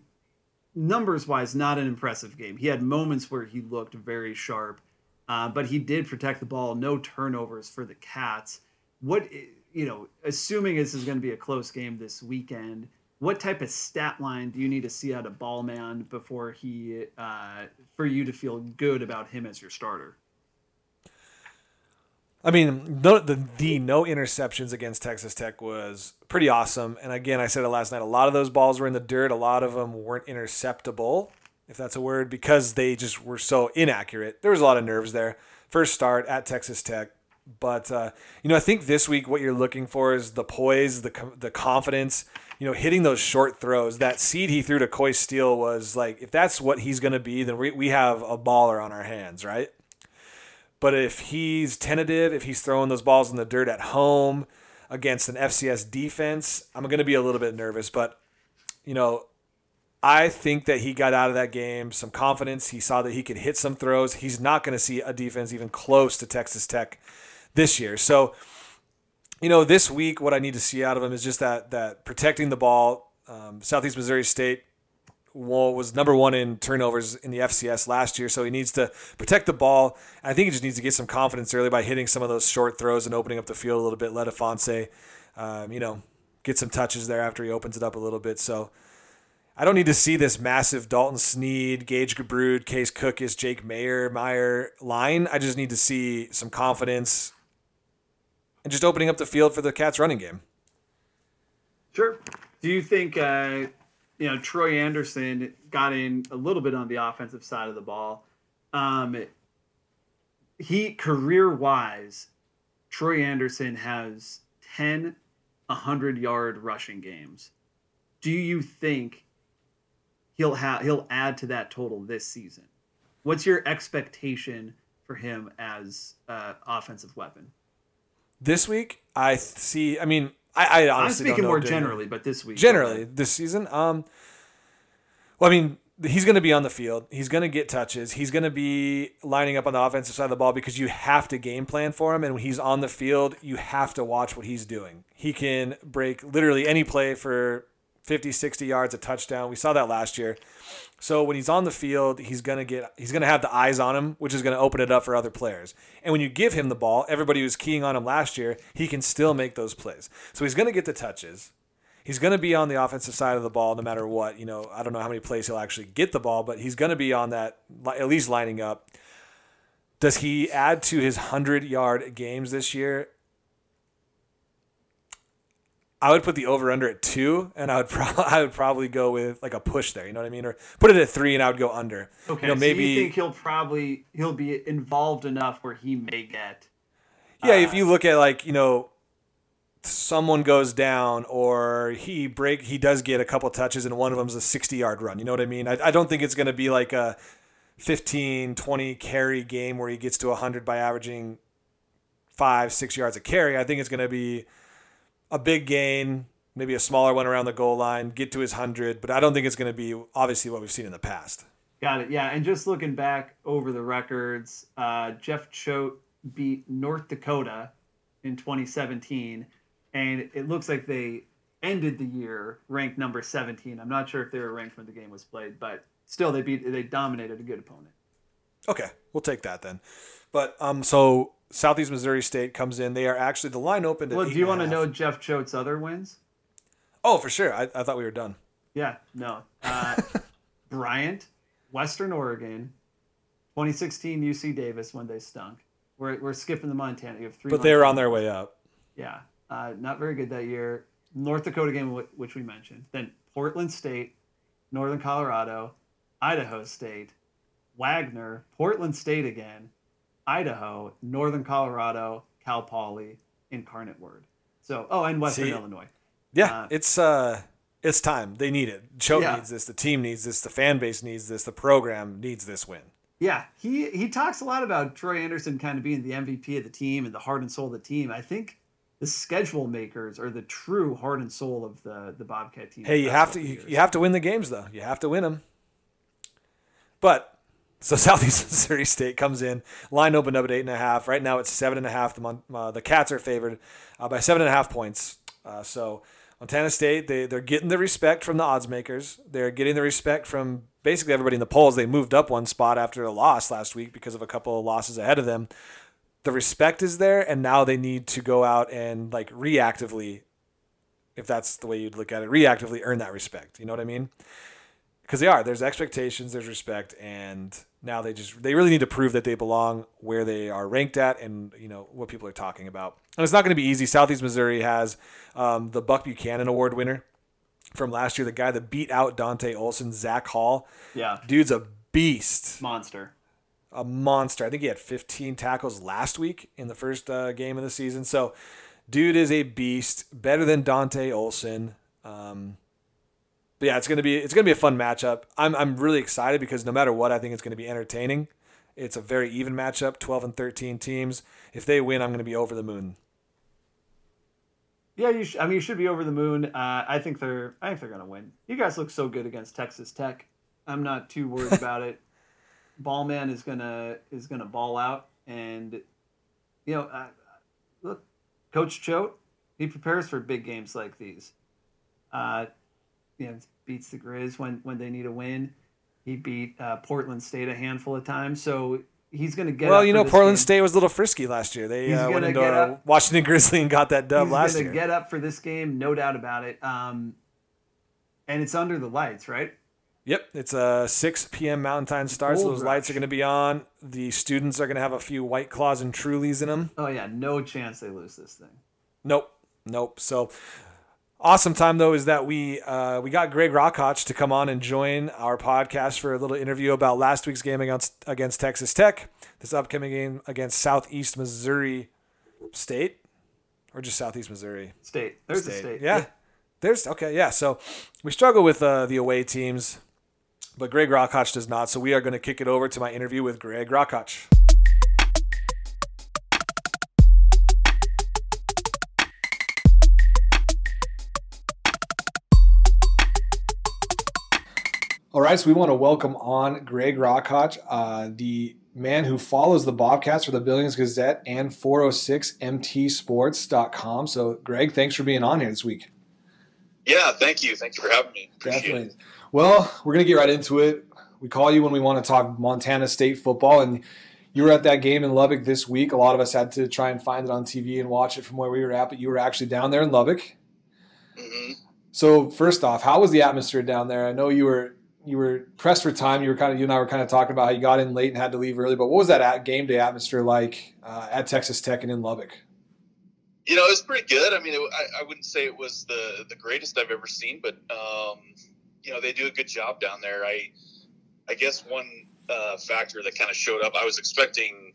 numbers wise not an impressive game. He had moments where he looked very sharp uh, but he did protect the ball, no turnovers for the Cats. What you know, assuming this is going to be a close game this weekend, what type of stat line do you need to see out of Bauman before he uh, for you to feel good about him as your starter? I mean, the the no interceptions against Texas Tech was pretty awesome. And again, I said it last night. A lot of those balls were in the dirt. A lot of them weren't interceptable if that's a word, because they just were so inaccurate. There was a lot of nerves there. First start at Texas Tech, But uh, you know, I think this week what you're looking for is the poise, the the confidence. You know, hitting those short throws. That seed he threw to Coy Steele was like, if that's what he's going to be, then we we have a baller on our hands, right? But if he's tentative, if he's throwing those balls in the dirt at home against an FCS defense, I'm going to be a little bit nervous. But you know, I think that he got out of that game some confidence. He saw that he could hit some throws. He's not going to see a defense even close to Texas Tech this year. So, you know, this week, what I need to see out of him is just that that protecting the ball. Um, Southeast Missouri State was number one in turnovers in the FCS last year, so he needs to protect the ball. I think he just needs to get some confidence early by hitting some of those short throws and opening up the field a little bit. Let Ifanse, um, you know, get some touches there after he opens it up a little bit. So I don't need to see this massive Dalton Sneed, Gage Gubrud, Case Cookus, Jake Maier, Meyer line. I just need to see some confidence and just opening up the field for the Cats running game. Sure. Do you think uh, you know Troy Anderson got in a little bit on the offensive side of the ball? Um, he career wise, Troy Anderson has 10 100 yard rushing games. Do you think he'll have he'll add to that total this season. What's your expectation for him as uh, offensive weapon? This week, I see. I mean, I, I honestly I'm speaking more generally, but this week generally this season. Um, well, I mean, he's going to be on the field. He's going to get touches. He's going to be lining up on the offensive side of the ball because you have to game plan for him. And when he's on the field, you have to watch what he's doing. He can break literally any play for 50, 60 yards, a touchdown. We saw that last year. So when he's on the field, he's gonna get he's gonna have the eyes on him, which is gonna open it up for other players. And when you give him the ball, everybody was keying on him last year, he can still make those plays. So he's gonna get the touches. He's gonna be on the offensive side of the ball no matter what. You know, I don't know how many plays he'll actually get the ball, but he's gonna be on that at least lining up. Does he add to his hundred yard games this year? I would put the over under at two, and I would pro- I would probably go with like a push there. You know what I mean? Or put it at three, and I would go under. Okay, you know, maybe so you think he'll probably he'll be involved enough where he may get. Yeah, uh, if you look at like you know, someone goes down or he break he does get a couple touches, and one of them's a sixty yard run. You know what I mean? I, I don't think it's going to be like a 15, 20 carry game where he gets to hundred by averaging five, six yards a carry. I think it's going to be a big gain, maybe a smaller one around the goal line, get to his 100, but I don't think it's going to be obviously what we've seen in the past. Got it. Yeah. And just looking back over the records, uh, Jeff Choate beat North Dakota in 2017, and it looks like they ended the year ranked number 17. I'm not sure if they were ranked when the game was played, but still they beat they dominated a good opponent. Okay, we'll take that then. But um, so Southeast Missouri State comes in. They are actually the line opened. Well, do you want to know Jeff Choate's other wins? Oh, for sure. I, I thought we were done. Yeah, no. Uh, Bryant, Western Oregon, 2016 UC Davis when they stunk. We're, we're skipping the Montana. You have three. But they were on their way up. Yeah, uh, not very good that year. North Dakota game, which we mentioned. Then Portland State, Northern Colorado, Idaho State, Wagner, Portland State again, Idaho, Northern Colorado, Cal Poly, Incarnate Word. So, oh, and Western See, Illinois. Yeah, uh, it's uh, it's time. They need it. Choate yeah. needs this. The team needs this. The fan base needs this. The program needs this win. Yeah, he he talks a lot about Troy Anderson kind of being the MVP of the team and the heart and soul of the team. I think the schedule makers are the true heart and soul of the the Bobcat team. Hey, you have to you, you have to win the games though. You have to win them. But so Southeast Missouri State comes in, line opened up at eight and a half. Right now it's seven and a half. The uh, the Cats are favored uh, by seven and a half points. Uh, so Montana State they they're getting the respect from the odds makers. They're getting the respect from basically everybody in the polls. They moved up one spot after a loss last week because of a couple of losses ahead of them. The respect is there, and now they need to go out and like reactively, if that's the way you'd look at it, reactively earn that respect. You know what I mean? Because they are. There's expectations, there's respect, and now they just they really need to prove that they belong where they are ranked at, and you know what people are talking about. And it's not going to be easy. Southeast Missouri has um, the Buck Buchanan Award winner from last year, the guy that beat out Dante Olson, Zach Hall. Yeah, dude's a beast, monster. a monster. I think he had 15 tackles last week in the first uh, game of the season. So, dude is a beast, better than Dante Olson. Um, but yeah, it's gonna be it's gonna be a fun matchup. I'm I'm really excited because no matter what, I think it's gonna be entertaining. It's a very even matchup, 12 and 13 teams. If they win, I'm gonna be over the moon. Yeah, you. Sh- I mean, you should be over the moon. Uh, I think they're. I think they're gonna win. You guys look so good against Texas Tech. I'm not too worried about it. Bauman is gonna is gonna ball out, and you know, uh, look, Coach Choate, he prepares for big games like these. Uh, you know, beats the Grizz when when they need a win. He beat uh, Portland State a handful of times, so he's going to get. Well, you know, Portland game. State was a little frisky last year. They uh, went into Washington Grizzly and got that dub last year. He's going to get up for this game, no doubt about it. Um, and it's under the lights, right? Yep, it's a 6 p.m. Mountain Time start, so those rush. lights are going to be on. The students are going to have a few White Claws and Trulies in them. Oh yeah, no chance they lose this thing. Nope, nope. So awesome time though is that we uh, we got Greg Rachac to come on and join our podcast for a little interview about last week's game against against Texas Tech, this upcoming game against Southeast Missouri State, or just Southeast Missouri State. There's state. a state. Yeah. yeah. There's okay, yeah. So we struggle with uh, the away teams, but Greg Rachac does not. So we are going to kick it over to my interview with Greg Rachac. All right, so we want to welcome on Greg Rachac, uh, the man who follows the Bobcats for the Billings Gazette and 406mtsports.com. So, Greg, thanks for being on here this week. Yeah, thank you. Thank you for having me. Appreciate Definitely. It. Well, we're going to get right into it. We call you when we want to talk Montana State football, and you were at that game in Lubbock this week. A lot of us had to try and find it on TV and watch it from where we were at, but you were actually down there in Lubbock. Mm-hmm. So, first off, how was the atmosphere down there? I know you were you were pressed for time. You were kind of you and I were kind of talking about how you got in late and had to leave early. But what was that game day atmosphere like uh, at Texas Tech and in Lubbock? You know, it was pretty good. I mean, it, I, I, wouldn't say it was the the greatest I've ever seen, but um, you know, they do a good job down there. I I guess one uh, factor that kind of showed up, I was expecting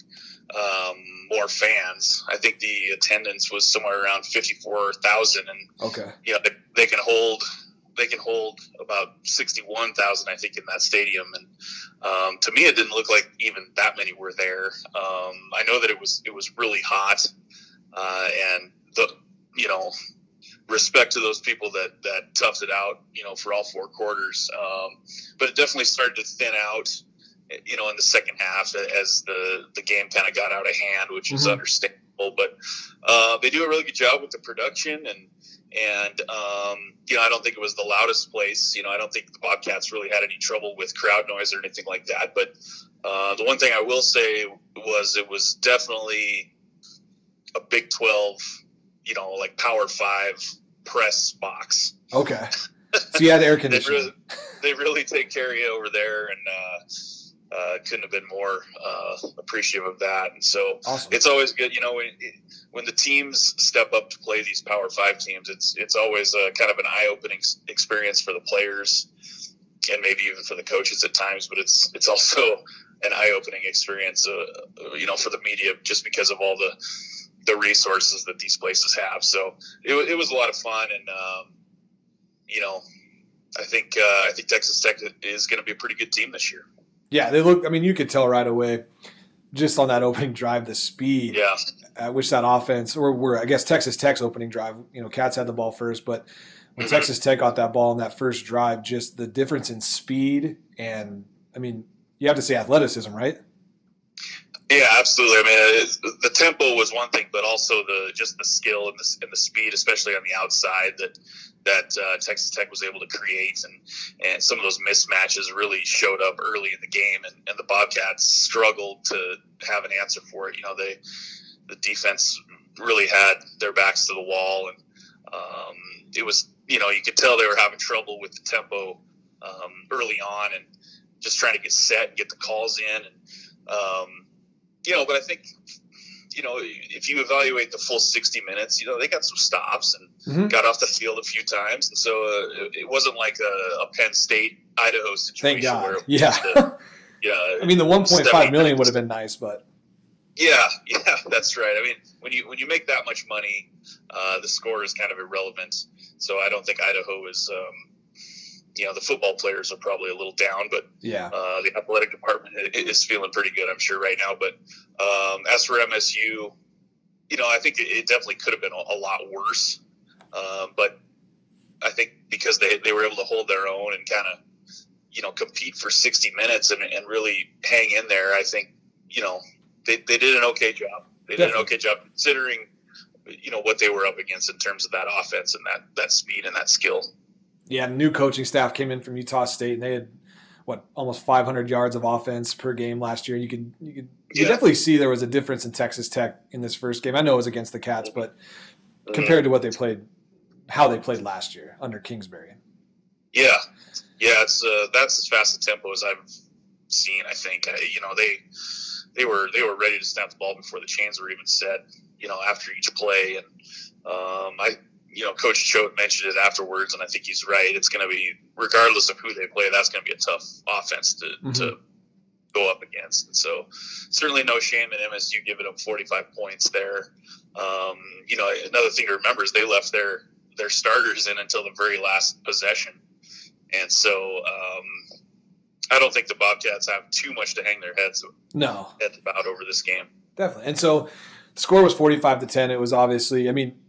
um, more fans. I think the attendance was somewhere around fifty four thousand, and okay, you know, they, they can hold they can hold about 61,000, I think, in that stadium. And um, to me, it didn't look like even that many were there. Um, I know that it was it was really hot, uh, and the you know respect to those people that that toughed it out, you know, for all four quarters. Um, but it definitely started to thin out, you know, in the second half as the the game kind of got out of hand, which mm-hmm. is understandable. But uh, they do a really good job with the production and and um, you know I don't think it was the loudest place. You know I don't think the Bobcats really had any trouble with crowd noise or anything like that. But uh, the one thing I will say was it was definitely a Big Twelve, you know, like Power Five press box. Okay. So you had air conditioning. they, really, they, really, take care of you over there, and uh, uh, couldn't have been more uh, appreciative of that. And so awesome. it's always good, you know. When, when the teams step up to play these Power Five teams, it's it's always a kind of an eye opening experience for the players and maybe even for the coaches at times. But it's it's also an eye opening experience, uh, you know, for the media just because of all the the resources that these places have. So it, it was a lot of fun, and um, you know, I think uh, I think Texas Tech is going to be a pretty good team this year. Yeah, they look. I mean, you could tell right away, just on that opening drive, the speed. Yeah at which that offense, or were I guess Texas Tech's opening drive, you know, Cats had the ball first, but when mm-hmm. Texas Tech got that ball in that first drive, just the difference in speed and I mean, you have to say athleticism, right? Yeah, absolutely. I mean, the tempo was one thing, but also the just the skill and the, and the speed, especially on the outside, that that uh, Texas Tech was able to create, and and some of those mismatches really showed up early in the game, and, and the Bobcats struggled to have an answer for it. You know, they the defense really had their backs to the wall, and um, it was you know you could tell they were having trouble with the tempo um, early on, and just trying to get set and get the calls in, and um, you know. But I think you know if you evaluate the full sixty minutes, you know they got some stops and mm-hmm. got off the field a few times, and so uh, it wasn't like a, a Penn State Idaho situation where it was yeah. a, Yeah, I mean, the 1.5 million would have been nice, but yeah, yeah, that's right. I mean, when you when you make that much money, uh, the score is kind of irrelevant. So I don't think Idaho is. Um, you know, the football players are probably a little down, but yeah, uh, the athletic department is feeling pretty good, I'm sure, right now. But um, as for MSU, you know, I think it definitely could have been a lot worse. Um, but I think because they, they were able to hold their own and kind of, you know, compete for 60 minutes and, and really hang in there, I think, you know, they, they did an okay job. They did an okay job considering, you know, what they were up against in terms of that offense and that, that speed and that skill. Yeah, new coaching staff came in from Utah State and they had what almost 500 yards of offense per game last year. You could you could you yeah. definitely see there was a difference in Texas Tech in this first game. I know it was against the Cats, but mm-hmm. compared to what they played, how they played last year under Kingsbury. Yeah, yeah, it's uh, that's as fast a tempo as I've seen. I think uh, you know they they were they were ready to snap the ball before the chains were even set. You know, after each play, and um, I you know, Coach Choate mentioned it afterwards, and I think he's right. It's going to be, regardless of who they play, that's going to be a tough offense to, mm-hmm. to go up against. And so, certainly no shame in MSU giving up 45 points there. Um, you know, another thing to remember is they left their their starters in until the very last possession, and so um, I don't think the Bobcats have too much to hang their heads no heads about over this game. Definitely, and so the score was 45 to 10. It was obviously, I mean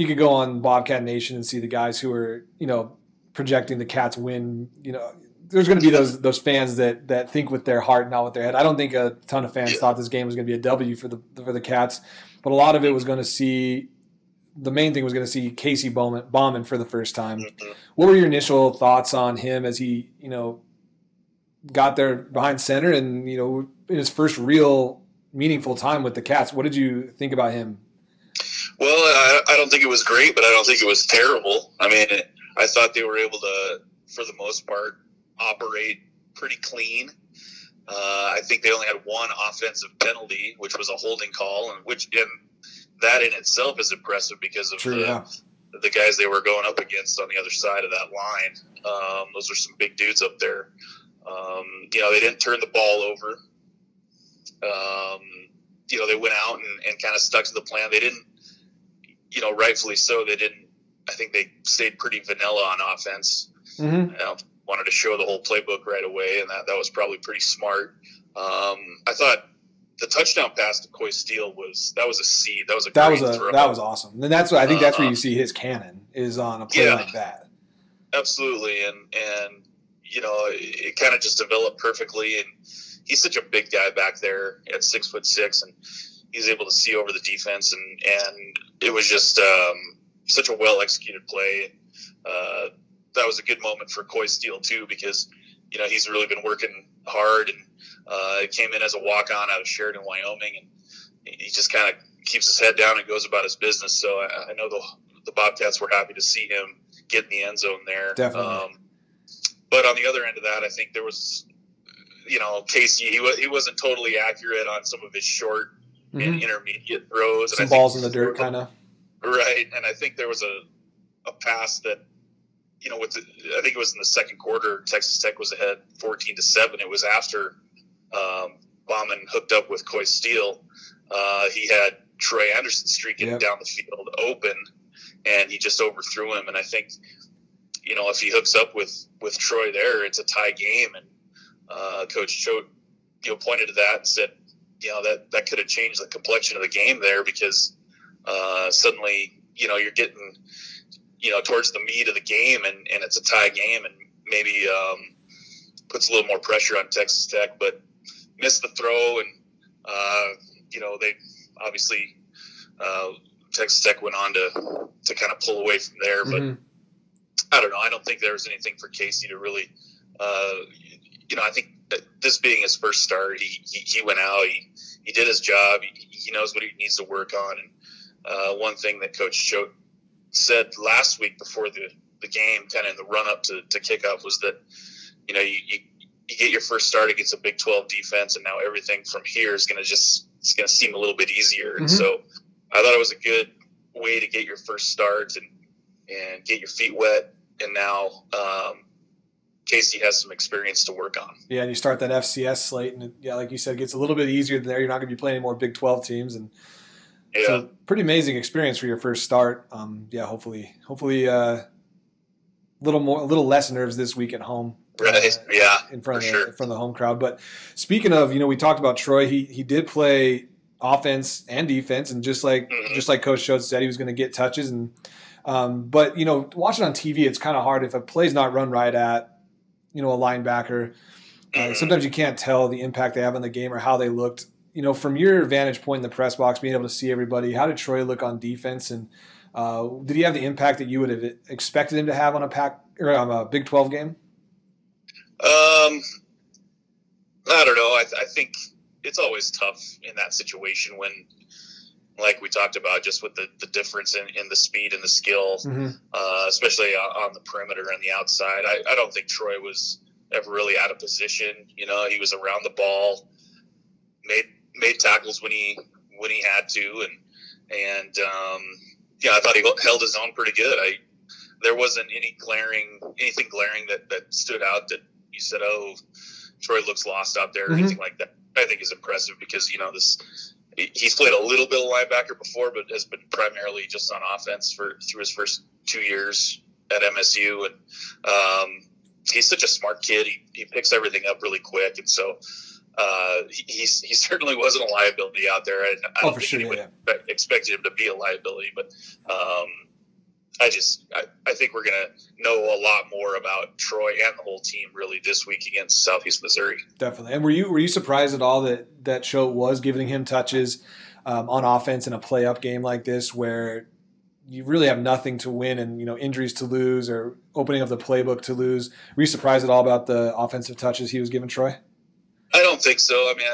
you could go on Bobcat Nation and see the guys who are, you know, projecting the Cats win. You know, there's going to be those those fans that that think with their heart, not with their head. I don't think a ton of fans thought this game was going to be a W for the for the Cats, but a lot of it was going to see. The main thing was going to see Casey Bowman, Bauman for the first time. Mm-hmm. What were your initial thoughts on him as he, you know, got there behind center and you know in his first real meaningful time with the Cats? What did you think about him well, I, I, don't think it was great, but I don't think it was terrible. I mean, I thought they were able to, for the most part, operate pretty clean. Uh, I think they only had one offensive penalty, which was a holding call, and which and that in itself is impressive because of True, the, yeah. the guys they were going up against on the other side of that line. Um, those are some big dudes up there. Um, you know, they didn't turn the ball over. Um, you know, they went out and, and kind of stuck to the plan. They didn't you know, rightfully so. They didn't. I think they stayed pretty vanilla on offense. Mm-hmm. You know, wanted to show the whole playbook right away, and that that was probably pretty smart. Um, I thought the touchdown pass to Coy Steele was that was a seed. That was a that was a throw. that was awesome. And that's what I think that's uh, where you uh, see his cannon is on a play yeah, like that. Absolutely, and and you know it, it kind of just developed perfectly. And he's such a big guy back there at six foot six, and he's able to see over the defense, and and it was just um, such a well executed play. Uh, that was a good moment for Coy Steele too, because you know he's really been working hard and uh, came in as a walk on out of Sheridan, Wyoming, and he just kind of keeps his head down and goes about his business. So I, I, know the the Bobcats were happy to see him get in the end zone there. Definitely. Um, but on the other end of that, I think there was, you know, Casey. He was he wasn't totally accurate on some of his short mm-hmm. and intermediate throws. Some balls in the dirt, kind of. Right, and I think there was a a pass that you know, with the, I think it was in the second quarter, Texas Tech was ahead fourteen to seven. It was after um, Bauman hooked up with Coy Steele. Uh, he had Troy Anderson streaking yep. down the field open, and he just overthrew him. And I think, you know, if he hooks up with with Troy there, it's a tie game. And uh, Coach Choate, you know, pointed to that and said, you know that that could have changed the complexion of the game there because uh, suddenly you know you're getting you know towards the meat of the game and, and it's a tie game and maybe um, puts a little more pressure on Texas Tech, but missed the throw and uh, you know they obviously uh, Texas Tech went on to to kind of pull away from there, but. Mm-hmm. I don't know. I don't think there was anything for Casey to really, uh, you know. I think this being his first start, he, he, he went out, he, he did his job, he, he knows what he needs to work on. And uh, one thing that Coach Choate said last week before the, the game, kind of in the run up to, to kickoff, was that, you know, you, you, you get your first start against a Big 12 defense, and now everything from here is going to just it's going to seem a little bit easier. And mm-hmm. so I thought it was a good way to get your first start and, and get your feet wet. And now, um, Casey has some experience to work on. Yeah, and you start that FCS slate, and yeah, like you said, it gets a little bit easier than there. You're not going to be playing any more Big 12 teams, and yeah. so pretty amazing experience for your first start. Um, yeah, hopefully, hopefully, a uh, little more, a little less nerves this week at home. Right. Uh, yeah. In front of the, sure. in front of the home crowd. But speaking of, you know, we talked about Troy. He he did play offense and defense, and just like mm-hmm. just like Coach Schultz said, he was going to get touches. And um, but you know, watching on TV, it's kind of hard if a play's not run right at you know a linebacker. Uh, mm-hmm. sometimes you can't tell the impact they have on the game or how they looked. You know, from your vantage point in the press box, being able to see everybody, how did Troy look on defense, and uh, did he have the impact that you would have expected him to have on a Pac or on a Big Twelve game? Um, I don't know. I, th- I think it's always tough in that situation when, like we talked about, just with the, the difference in, in the speed and the skill, mm-hmm. uh, especially on the perimeter and the outside. I, I don't think Troy was ever really out of position. You know, he was around the ball, made made tackles when he when he had to, and and um, yeah, I thought he held his own pretty good. I there wasn't any glaring anything glaring that that stood out that you said, oh, Troy looks lost out there or mm-hmm. anything like that. I think is impressive because you know this he's played a little bit of linebacker before, but has been primarily just on offense for through his first two years at MSU, and um, he's such a smart kid. He, he picks everything up really quick, and so uh, he, he certainly wasn't a liability out there. I, I don't oh, think sure, anyone yeah. expected him to be a liability, but um, I just I, I think we're gonna know a lot more about Troy and the whole team really this week against Southeast Missouri. Definitely. And were you were you surprised at all that that Choate was giving him touches um, on offense in a play up game like this where you really have nothing to win and you know injuries to lose or opening up the playbook to lose. Were you surprised at all about the offensive touches he was giving Troy? I don't think so. I mean,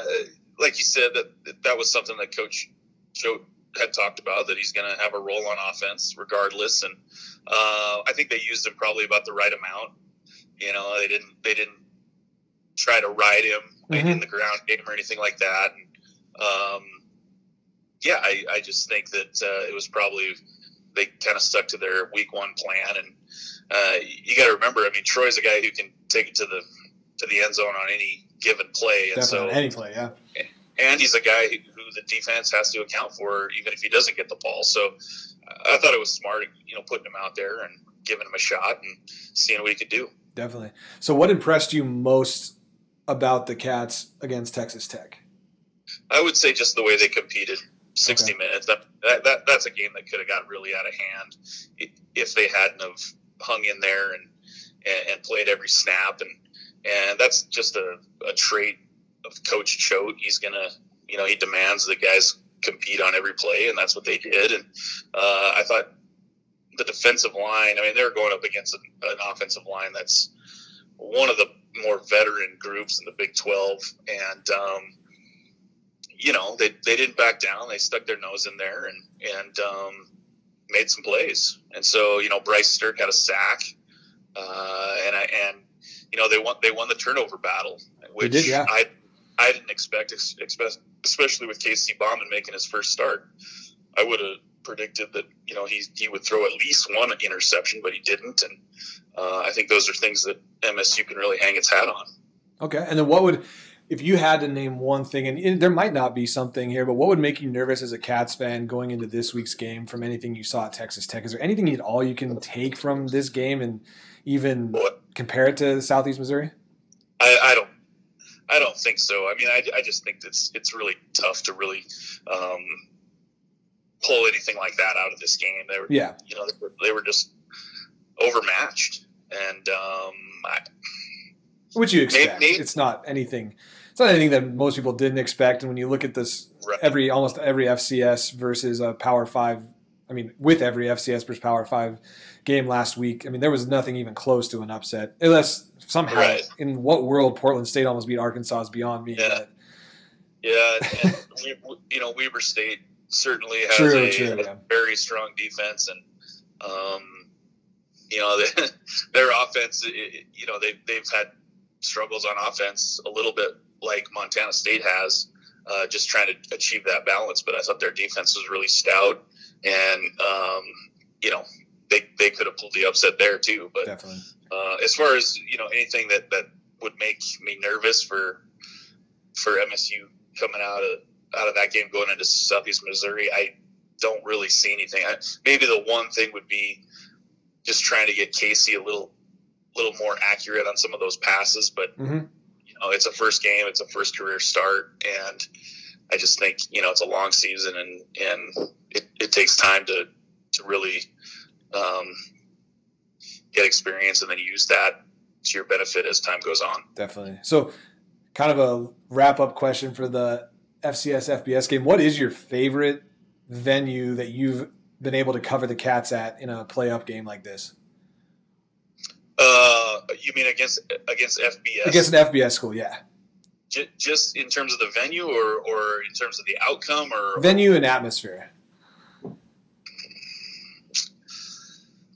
like you said, that that was something that Coach Choate had talked about that he's going to have a role on offense regardless, and uh, I think they used him probably about the right amount. You know, they didn't they didn't try to ride him mm-hmm. in the ground game or anything like that. And um, yeah, I, I just think that uh, it was probably they kind of stuck to their week one plan. And uh, you got to remember, I mean, Troy's a guy who can take it to the to the end zone on any given play, and Definitely, so any play, yeah. And he's a guy who the defense has to account for, even if he doesn't get the ball. So uh, I thought it was smart, you know, putting him out there and giving him a shot and seeing what he could do. Definitely. So, what impressed you most about the Cats against Texas Tech? I would say just the way they competed. 60 okay. minutes. That, that, that, that's a game that could have got really out of hand if they hadn't have hung in there and, and, played every snap. And, and that's just a, a trait of Coach Choate. He's going to you know, he demands that guys compete on every play, and that's what they did. And uh, I thought the defensive line, I mean, they're going up against an, an offensive line that's one of the more veteran groups in the Big 12. And, um, you know, they, they didn't back down. They stuck their nose in there and, and um, made some plays. And so, you know, Bryce Sterk had a sack. Uh, and I, and, you know, they won, they won the turnover battle, which did, yeah. I, I didn't expect, especially with Casey Bauman making his first start. I would have predicted that you know he he would throw at least one interception, but he didn't, and uh, I think those are things that MSU can really hang its hat on. Okay, and then what would if you had to name one thing, and there might not be something here, but what would make you nervous as a Cats fan going into this week's game from anything you saw at Texas Tech? Is there anything at all you can take from this game and even what? compare it to Southeast Missouri? I, I don't I don't think so. I mean, I, I just think it's it's really tough to really um, pull anything like that out of this game. They were, yeah, you know, they were, they were just overmatched, and um, I, which you expect. Maybe, it's not anything. It's not anything that most people didn't expect. And when you look at this, right. every almost every FCS versus a Power Five. I mean, with every FCS versus Power Five game last week, I mean, there was nothing even close to an upset, unless somehow right. in what world Portland State almost beat Arkansas is beyond me. Yeah, but. yeah, and we, you know Weber State certainly has true, a, true, yeah. very strong defense, and um, you know they, their offense. You know they've they've had struggles on offense a little bit like Montana State has, uh, just trying to achieve that balance. But I thought their defense was really stout, and um, you know they, they could have pulled the upset there too. But. Uh, as far as you know, anything that that would make me nervous for for MSU coming out of out of that game going into Southeast Missouri, I don't really see anything. I, maybe the one thing would be just trying to get Casey a little little more accurate on some of those passes, but Mm-hmm. you know, it's a first game, it's a first career start, and I just think you know it's a long season, and and it, it takes time to to really um, get experience, and then use that to your benefit as time goes on. Definitely. So, kind of a wrap up question for the FCS FBS game. What is your favorite venue that you've been able to cover the Cats at in a play up game like this? Uh, you mean against against FBS? Against an FBS school, yeah. J- just in terms of the venue, or or in terms of the outcome, or Venue and atmosphere.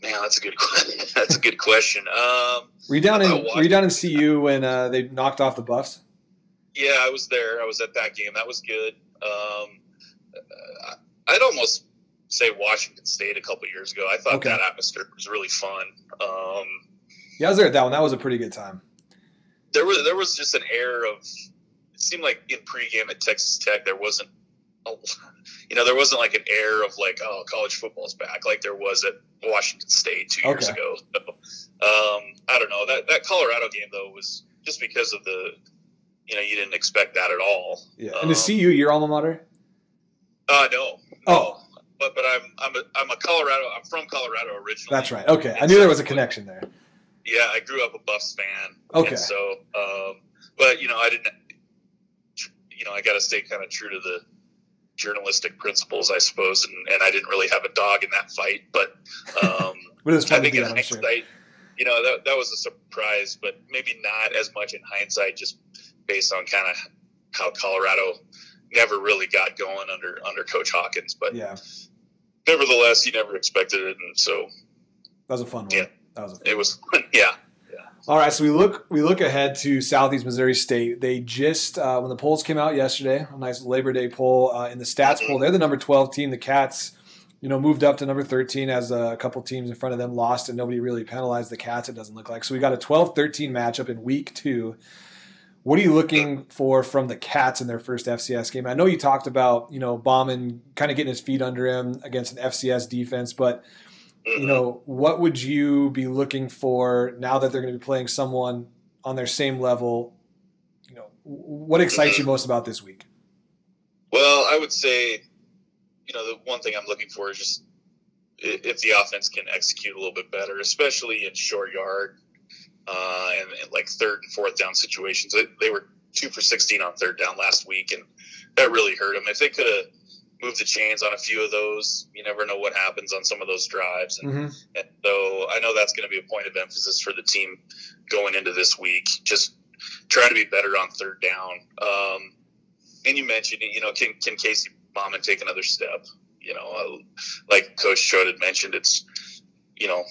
Man, that's a good that's a good question. Um, Were you down in Were you down in CU when uh, they knocked off the Buffs? yeah, I was there. I was at that game. That was good. Um, I'd almost say Washington State a couple years ago. I thought Okay. that atmosphere was really fun. Um, Yeah, I was there at that one. That was a pretty good time. there was there was just an air of it seemed like in pregame at Texas Tech there wasn't you know there wasn't like an air of like oh college football's back like there was at Washington State two years Okay. ago. So, um, I don't know that that Colorado game though was just because of the you know you didn't expect that at all. Yeah. And the Um, CU, your alma mater? Uh, no. Oh. But but I'm I'm a, I'm a Colorado. I'm from Colorado originally. That's right. Okay. I knew there was a connection there. Yeah, I grew up a Buffs fan. Okay. So, um, but you know, I didn't. You know, I got to stay kind of true to the journalistic principles, I suppose, and, and I didn't really have a dog in that fight. But um, But it was I think in I'm sure. hindsight, you know, that that was a surprise, but maybe not as much in hindsight, just based on kind of how Colorado never really got going under under Coach Hawkins. But Yeah. nevertheless, you never expected it, and so That was a fun one. Yeah. That was a fun it was. Yeah, All right, so we look we look ahead to Southeast Missouri State. They just uh, when the polls came out yesterday, a nice Labor Day poll uh, in the stats poll. They're the number twelve team. The Cats, you know, moved up to number thirteen as a couple teams in front of them lost, and nobody really penalized the Cats. It doesn't look like so. We got a 12-13 matchup in week two. What are you looking for from the Cats in their first FCS game? I know you talked about you know Bauman kind of getting his feet under him against an FCS defense, but you know, what would you be looking for now that they're going to be playing someone on their same level? You know, what excites you most about this week? Well, I would say, you know, the one thing I'm looking for is just if the offense can execute a little bit better, especially in short yard uh, and, and like third and fourth down situations. They, they were two for 16 on third down last week, and that really hurt them. If they could have moved the chains on a few of those, you never know what happens on some of those drives. And, Mm-hmm. and so I know that's going to be a point of emphasis for the team going into this week. Just try to be better on third down. Um, and you mentioned, you know, can can Casey Bauman take another step? You know, uh, like Coach Choate had mentioned, it's you know,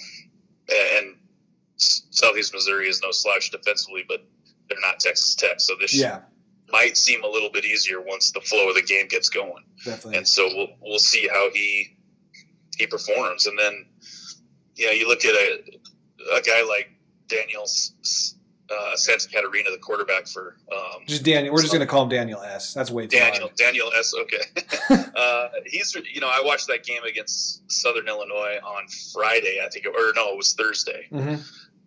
and Southeast Missouri is no slouch defensively, but they're not Texas Tech, so this Yeah, might seem a little bit easier once the flow of the game gets going definitely. and so we'll we'll see how he he performs. And then, yeah, you look at a a guy like Daniel S- uh, Santacaterina, the quarterback for um, Just Daniel. We're just going to call him Daniel S. That's way too Daniel hard. Daniel S. Okay, uh, he's you know I watched that game against Southern Illinois on Friday, I think, or no, it was Thursday. hmm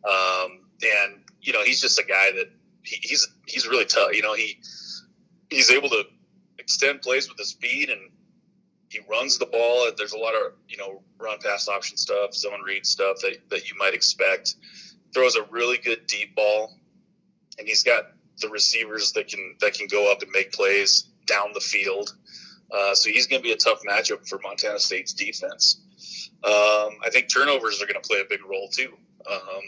Um, and you know he's just a guy that he, he's he's really tough. You know he he's able to extend plays with his speed and he runs the ball. There's a lot of you know run pass option stuff, zone read stuff that, that you might expect. Throws a really good deep ball, and he's got the receivers that can that can go up and make plays down the field. Uh, so he's going to be a tough matchup for Montana State's defense. Um, I think turnovers are going to play a big role too. Um,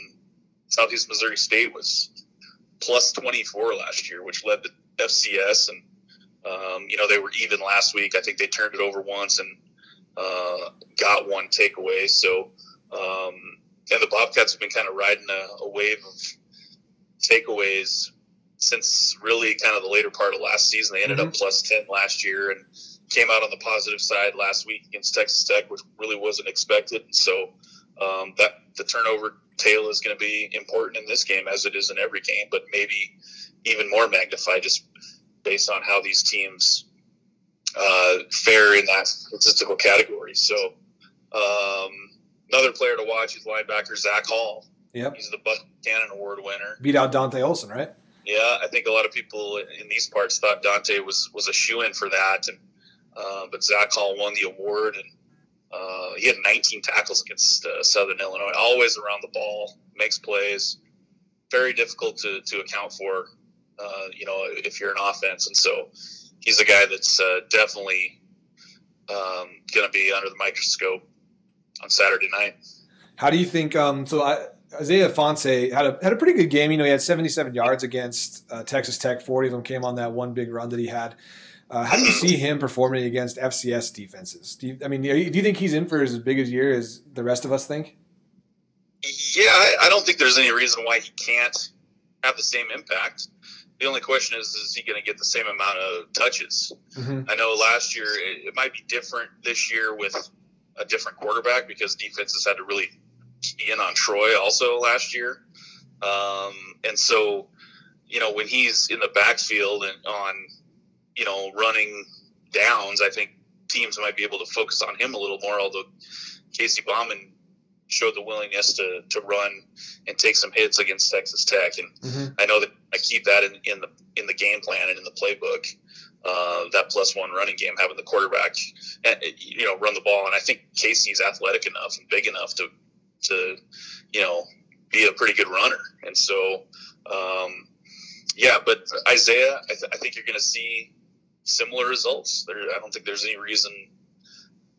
Southeast Missouri State was plus 24 last year, which led the FCS. And, um, you know, they were even last week. I think they turned it over once and uh, got one takeaway. So, um, and the Bobcats have been kind of riding a, a wave of takeaways since really kind of the later part of last season. They ended up plus 10 last year and came out on the positive side last week against Texas Tech, which really wasn't expected. And so, um, that the turnover tail is going to be important in this game as it is in every game, but maybe even more magnified just based on how these teams uh, fare in that statistical category. So um, another player to watch is linebacker Zach Hall. Yep. He's the Buck Buchanan Award winner. Beat out Dante Olson, right? Yeah, I think a lot of people in these parts thought Dante was was a shoe in for that, and uh, but Zach Hall won the award, and uh, he had 19 tackles against uh, Southern Illinois, always around the ball, makes plays, very difficult to to account for, uh, you know, if you're an offense, and so he's a guy that's uh, definitely um, going to be under the microscope on Saturday night. How do you think? Um, so I, Isaiah Ifanse had a had a pretty good game. You know, he had 77 yards against uh, Texas Tech. 40 of them came on that one big run that he had. Uh, how do you see him performing against FCS defenses? Do you, I mean, do you think he's in for as big a year as the rest of us think? Yeah, I, I don't think there's any reason why he can't have the same impact. The only question is, is he going to get the same amount of touches? Mm-hmm. I know last year it, it might be different this year with a different quarterback because defenses had to really key in on Troy also last year. Um, and so, you know, when he's in the backfield and on, you know, running downs, I think teams might be able to focus on him a little more. Although Casey Bauman showed the willingness to, to run and take some hits against Texas Tech, and mm-hmm. I know that I keep that in, in the in the game plan and in the playbook. Uh, that plus one running game, having the quarterback, eh, you know, run the ball, and I think Casey's athletic enough and big enough to to you know be a pretty good runner, and so um, yeah. But Isaiah, I, th- I think you're going to see similar results. There, I don't think there's any reason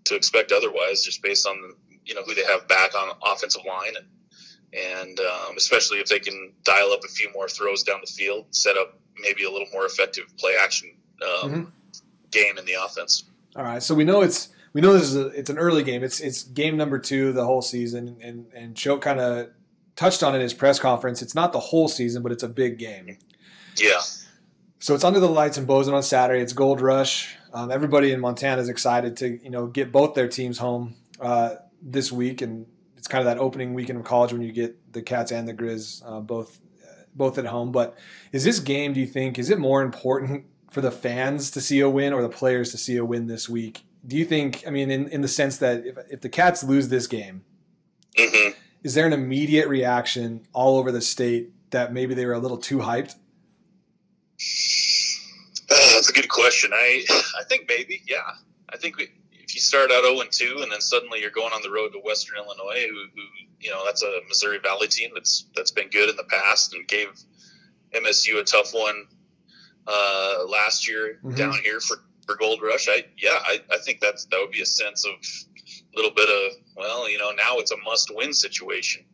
to expect otherwise, just based on you know who they have back on offensive line, and and um, especially if they can dial up a few more throws down the field, set up maybe a little more effective play action um, mm-hmm. game in the offense. All right, so we know it's we know this is a, it's an early game. It's it's game number two the whole season, and and Choate kind of touched on it in his press conference. It's not the whole season, but it's a big game. Yeah. So it's under the lights in Bozeman on Saturday. It's Gold Rush. Um, everybody in Montana is excited to you know get both their teams home uh, this week, and it's kind of that opening weekend of college when you get the Cats and the Grizz uh, both uh, both at home. But is this game? Do you think is it more important for the fans to see a win or the players to see a win this week do you think? I mean, in in the sense that if if the Cats lose this game, mm-hmm. is there an immediate reaction all over the state that maybe they were a little too hyped? Uh, that's a good question. I I think maybe, yeah. I think we, if you start out 0 and 2, and then suddenly you're going on the road to Western Illinois, who, who you know that's a Missouri Valley team that's that's been good in the past and gave MSU a tough one uh, last year mm-hmm. down here for for Gold Rush, I yeah, I, I think that's that would be a sense of a little bit of well, you know, now it's a must win situation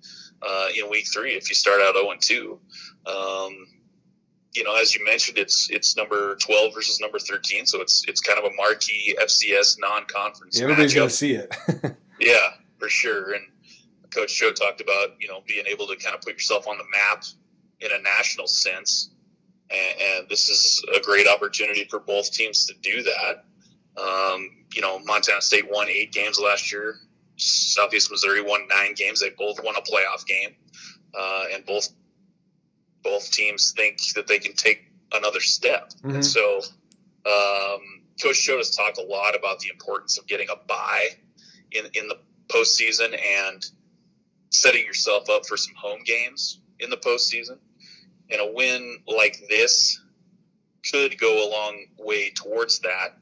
uh, in week three if you start out 0 and 2. Um, you know, as you mentioned, it's it's number twelve versus number thirteen, so it's it's kind of a marquee FCS non conference. Yeah, everybody's going to see it. yeah, for sure. And Coach Choate talked about you know being able to kind of put yourself on the map in a national sense and, and this is a great opportunity for both teams to do that. Um, you know, Montana State won eight games last year. Southeast Missouri won nine games. They both won a playoff game, uh, and both both teams think that they can take another step. Mm-hmm. And so, um, Coach Choate has talked a lot about the importance of getting a bye in in the postseason and setting yourself up for some home games in the postseason and a win like this could go a long way towards that.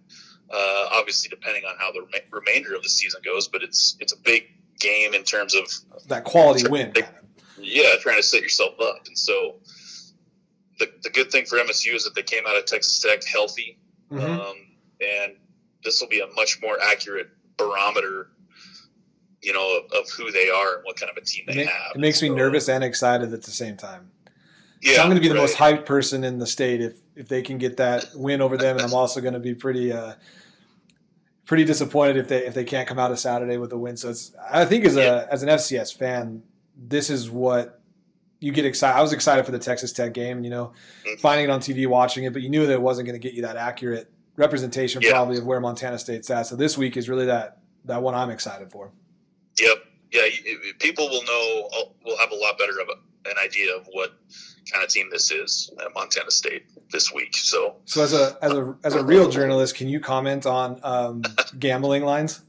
Uh, obviously, depending on how the remainder of the season goes, but it's it's a big game in terms of that quality win. To, yeah, trying to set yourself up, and so the the good thing for MSU is that they came out of Texas Tech healthy, mm-hmm. um, and this will be a much more accurate barometer you know, of, of, who they are and what kind of a team they it have. It makes so, me nervous and excited at the same time. Yeah, I'm going to be the right. most hyped person in the state if if they can get that win over them, and I'm also going to be pretty uh, pretty disappointed if they if they can't come out of Saturday with a win. So it's I think as a yeah. as an FCS fan, this is what you get excited. I was excited for the Texas Tech game, you know, mm-hmm. finding it on TV, watching it, but you knew that it wasn't going to get you that accurate representation yeah. probably of where Montana State's at. So this week is really that that one I'm excited for. Yep. yeah, people will know. Will have a lot better of an idea of what kind of team this is at Montana State this week. So, so as a as a as a real journalist, can you comment on um, gambling lines?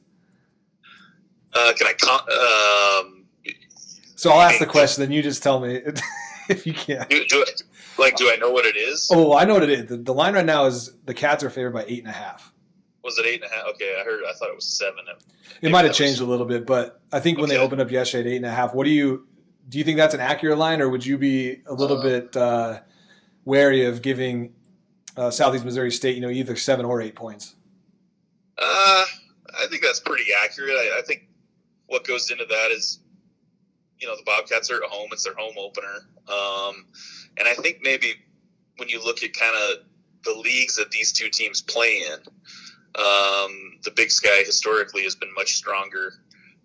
Uh, can I? Com- um, so I'll ask the question, then you just tell me if you can. Do, do it, like, do I know what it is? Oh, I know what it is. The, the line right now is the Cats are favored by eight and a half. Was it eight and a half? Okay, I heard. I thought it was seven. It might have changed was... a little bit, but I think when okay. they opened up yesterday at eight and a half, what do you do? You think that's an accurate line, or would you be a little uh, bit uh, wary of giving uh, Southeast Missouri State, you know, either seven or eight points? Uh, I think that's pretty accurate. I, I think what goes into that is, you know, the Bobcats are at home; it's their home opener, um, and I think maybe when you look at kind of the leagues that these two teams play in um, the Big Sky historically has been much stronger,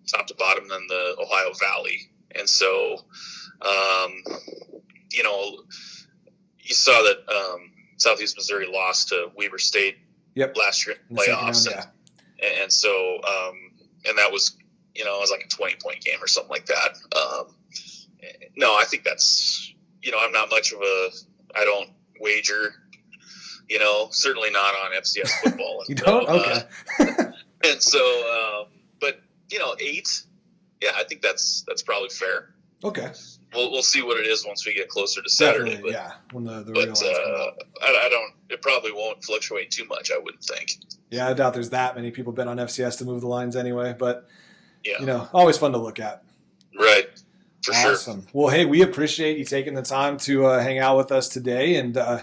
top to bottom, than the Ohio Valley, and so um, you know you saw that um, Southeast Missouri lost to Weber State yep. last year in playoffs, round, yeah. and, and, so um, and that was you know it was like a twenty point game or something like that. Um, no, I think that's you know I'm not much of a I don't wager you know, certainly not on FCS football. you don't? Uh, okay. And so, um, but you know, eight. Yeah, I think that's that's probably fair. Okay. We'll, we'll see what it is once we get closer to Saturday. But, yeah, when the, the but uh, I, I, don't. It probably won't fluctuate too much. I wouldn't think. Yeah, I doubt there's that many people bet on FCS to move the lines anyway. But yeah, you know, always fun to look at. Right. For awesome. Sure. Well, hey, we appreciate you taking the time to uh, hang out with us today, and uh,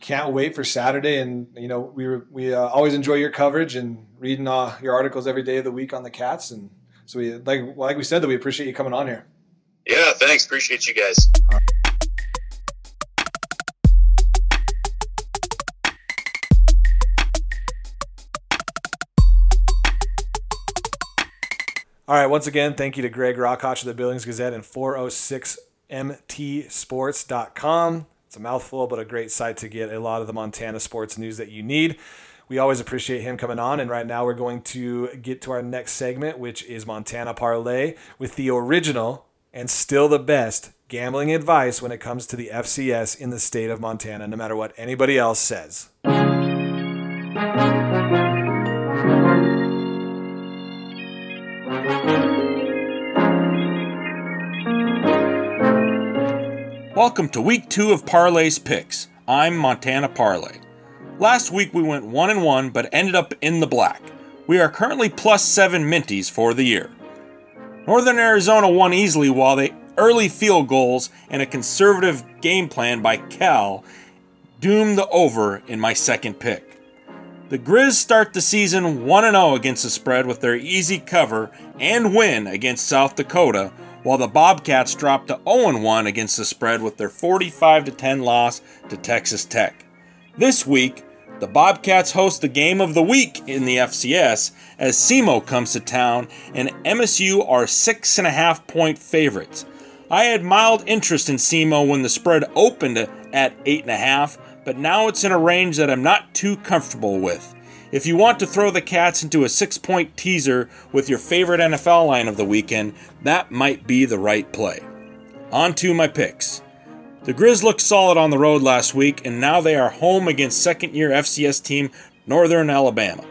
can't wait for Saturday. And you know, we we uh, always enjoy your coverage and reading uh, your articles every day of the week on the Cats. And so we like like we said that we appreciate you coming on here. Yeah, thanks. Appreciate you guys. All right. Once again, thank you to Greg Rachac of the Billings Gazette and 406mtsports.com. It's a mouthful, but a great site to get a lot of the Montana sports news that you need. We always appreciate him coming on. And right now, we're going to get to our next segment, which is Montana Parlay with the original and still the best gambling advice when it comes to the FCS in the state of Montana, no matter what anybody else says. Welcome to week two of Parlay's Picks. I'm Montana Parlay. Last week we went 1 and 1 but ended up in the black. We are currently plus 7 minties for the year. Northern Arizona won easily while the early field goals and a conservative game plan by Cal doomed the over in my second pick. The Grizz start the season 1 0 against the spread with their easy cover and win against South Dakota while the Bobcats dropped to 0-1 against the spread with their 45-10 loss to Texas Tech. This week, the Bobcats host the game of the week in the FCS as SEMO comes to town and MSU are six and a half point favorites. I had mild interest in SEMO when the spread opened at eight and a half, but now it's in a range that I'm not too comfortable with. If you want to throw the Cats into a six point teaser with your favorite NFL line of the weekend, that might be the right play. On to my picks. The Grizz looked solid on the road last week, and now they are home against second year FCS team Northern Alabama.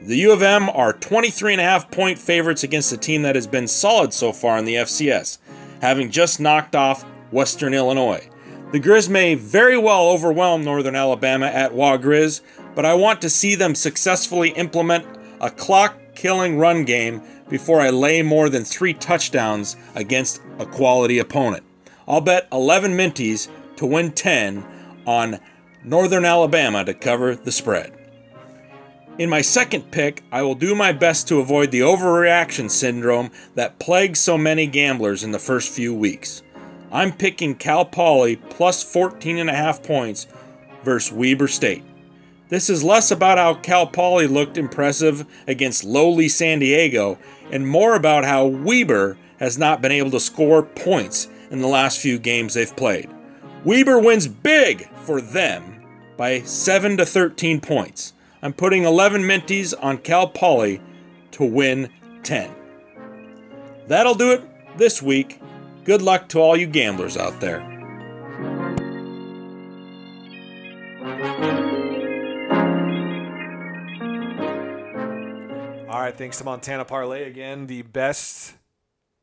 The U of M are 23.5 point favorites against a team that has been solid so far in the FCS, having just knocked off Western Illinois. The Grizz may very well overwhelm Northern Alabama at Wa Grizz, but I want to see them successfully implement a clock killing run game before I lay more than three touchdowns against a quality opponent. I'll bet 11 minties to win 10 on Northern Alabama to cover the spread. In my second pick, I will do my best to avoid the overreaction syndrome that plagues so many gamblers in the first few weeks. I'm picking Cal Poly plus 14 and a half points versus Weber State. This is less about how Cal Poly looked impressive against lowly San Diego and more about how Weber has not been able to score points in the last few games they've played. Weber wins big for them by 7 to 13 points. I'm putting 11 minties on Cal Poly to win 10. That'll do it this week. Good luck to all you gamblers out there. Right, thanks to Montana Parlay again, the best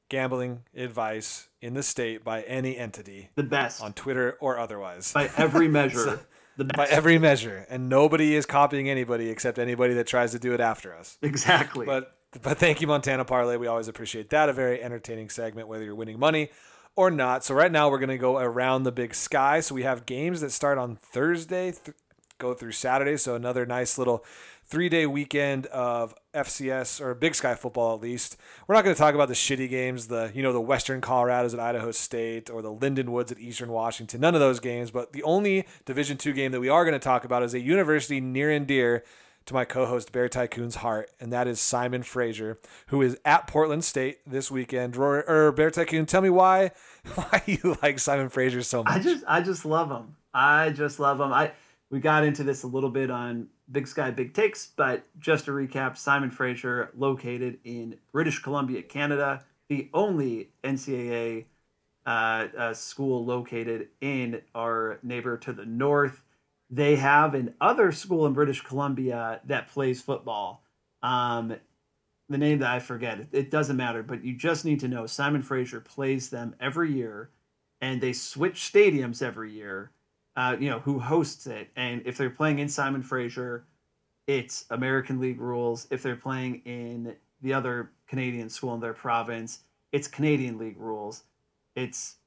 gambling advice in the state by any entity The best on Twitter or otherwise. by every measure. the best. by every measure, and nobody is copying anybody except anybody that tries to do it after us. exactly. But but thank you, Montana Parlay. We always appreciate that. A very entertaining segment, whether you're winning money or not. So right now we're gonna go around the big sky. So we have games that start on Thursday, th- go through Saturday. So another nice little three day weekend of FCS or Big Sky football at least. We're not going to talk about the shitty games, the you know the Western Colorados at Idaho State or the Lindenwoods at Eastern Washington. None of those games. But the only Division two game that we are going to talk about is a university near and dear to my co-host Bear Tycoon's heart, and that is Simon Fraser, who is at Portland State this weekend. Or Bear Tycoon, tell me why why you like Simon Fraser so much. I just I just love him. I just love him. I we got into this a little bit on Big Sky Big Takes, but just to recap, Simon Fraser, located in British Columbia, Canada, the only NCAA uh, uh, school located in our neighbor to the north. They have an other school in British Columbia that plays football. Um, the name that I forget, it doesn't matter, but you just need to know Simon Fraser plays them every year, and they switch stadiums every year. Uh, you know who hosts it, and if they're playing in Simon Fraser, it's American League rules. If they're playing in the other Canadian school in their province, it's Canadian League rules. It's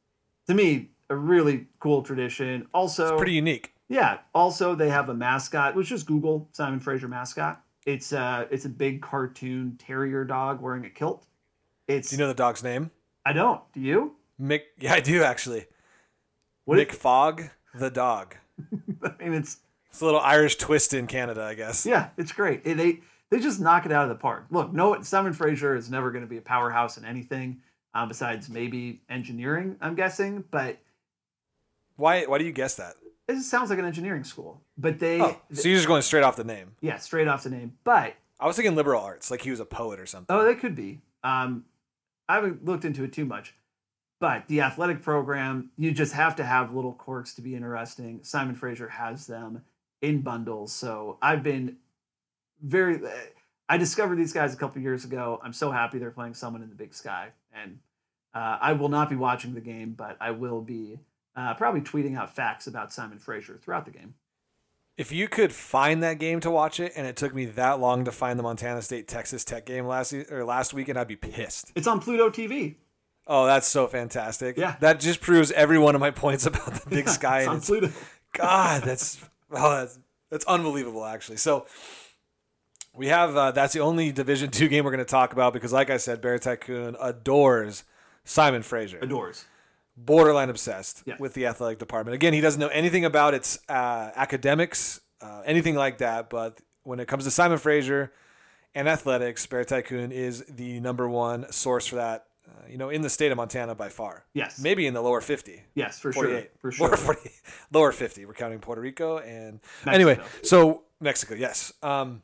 to me a really cool tradition. Also, Pretty unique. yeah. Also, they have a mascot, which is Google Simon Fraser mascot. It's uh it's a big cartoon terrier dog wearing a kilt. It's Do you know the dog's name? I don't. Do you? Mick. Yeah, I do actually. What McFogg, the dog. I mean, it's It's a little Irish twist in Canada, I guess. yeah, it's great. It, they they just knock it out of the park. Look, no, Simon Fraser is never going to be a powerhouse in anything um, besides maybe engineering. I'm guessing, but Why? Why do you guess that? it sounds like an engineering school. But they, Oh, so you're just going straight off the name. yeah, straight off the name. But I was thinking liberal arts, like he was a poet or something. Oh, they could be. Um, I haven't looked into it too much, but the athletic program, you just have to have little quirks to be interesting. Simon Fraser has them in bundles, so I've been very. I discovered these guys a couple years ago. I'm so happy they're playing someone in the Big Sky, and uh, I will not be watching the game, but I will be uh, probably tweeting out facts about Simon Fraser throughout the game. If you could find that game to watch it, and it took me that long to find the Montana State Texas Tech game last or last weekend, I'd be pissed. It's on Pluto TV. Oh, that's so fantastic! Yeah. that just proves every one of my points about the Big Yeah, Sky. and on it's, Pluto. God, that's oh, that's that's unbelievable, actually. So we have uh, that's the only Division two game we're going to talk about because, like I said, Bear Tycoon adores Simon Fraser. Adores. borderline obsessed Yeah. with the athletic department. Again, he doesn't know anything about its uh, academics, uh, anything like that. But when it comes to Simon Fraser and athletics, Bear Tycoon is the number one source for that. Uh, you know, in the state of Montana by far. Yes. Maybe in the lower fifty. Yes, for 48. sure. For sure. Lower, 40, lower 50. We're counting Puerto Rico and Mexico. anyway. So Mexico, yes. Um,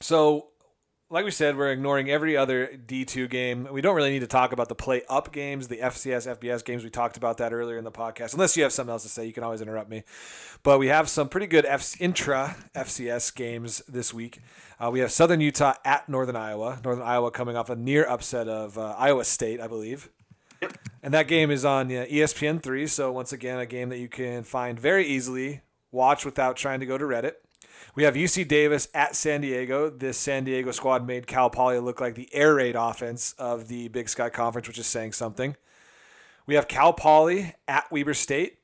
so like we said, we're ignoring every other D2 game. We don't really need to talk about the play up games, the FCS, FBS games. We talked about that earlier in the podcast. Unless you have something else to say, you can always interrupt me. But we have some pretty good F- intra FCS games this week. Uh, we have Southern Utah at Northern Iowa. Northern Iowa coming off a near upset of uh, Iowa State, I believe. And that game is on uh, ESPN three. So once again, a game that you can find very easily, watch without trying to go to Reddit. We have UC Davis at San Diego. This San Diego squad made Cal Poly look like the air raid offense of the Big Sky Conference, which is saying something. We have Cal Poly at Weber State.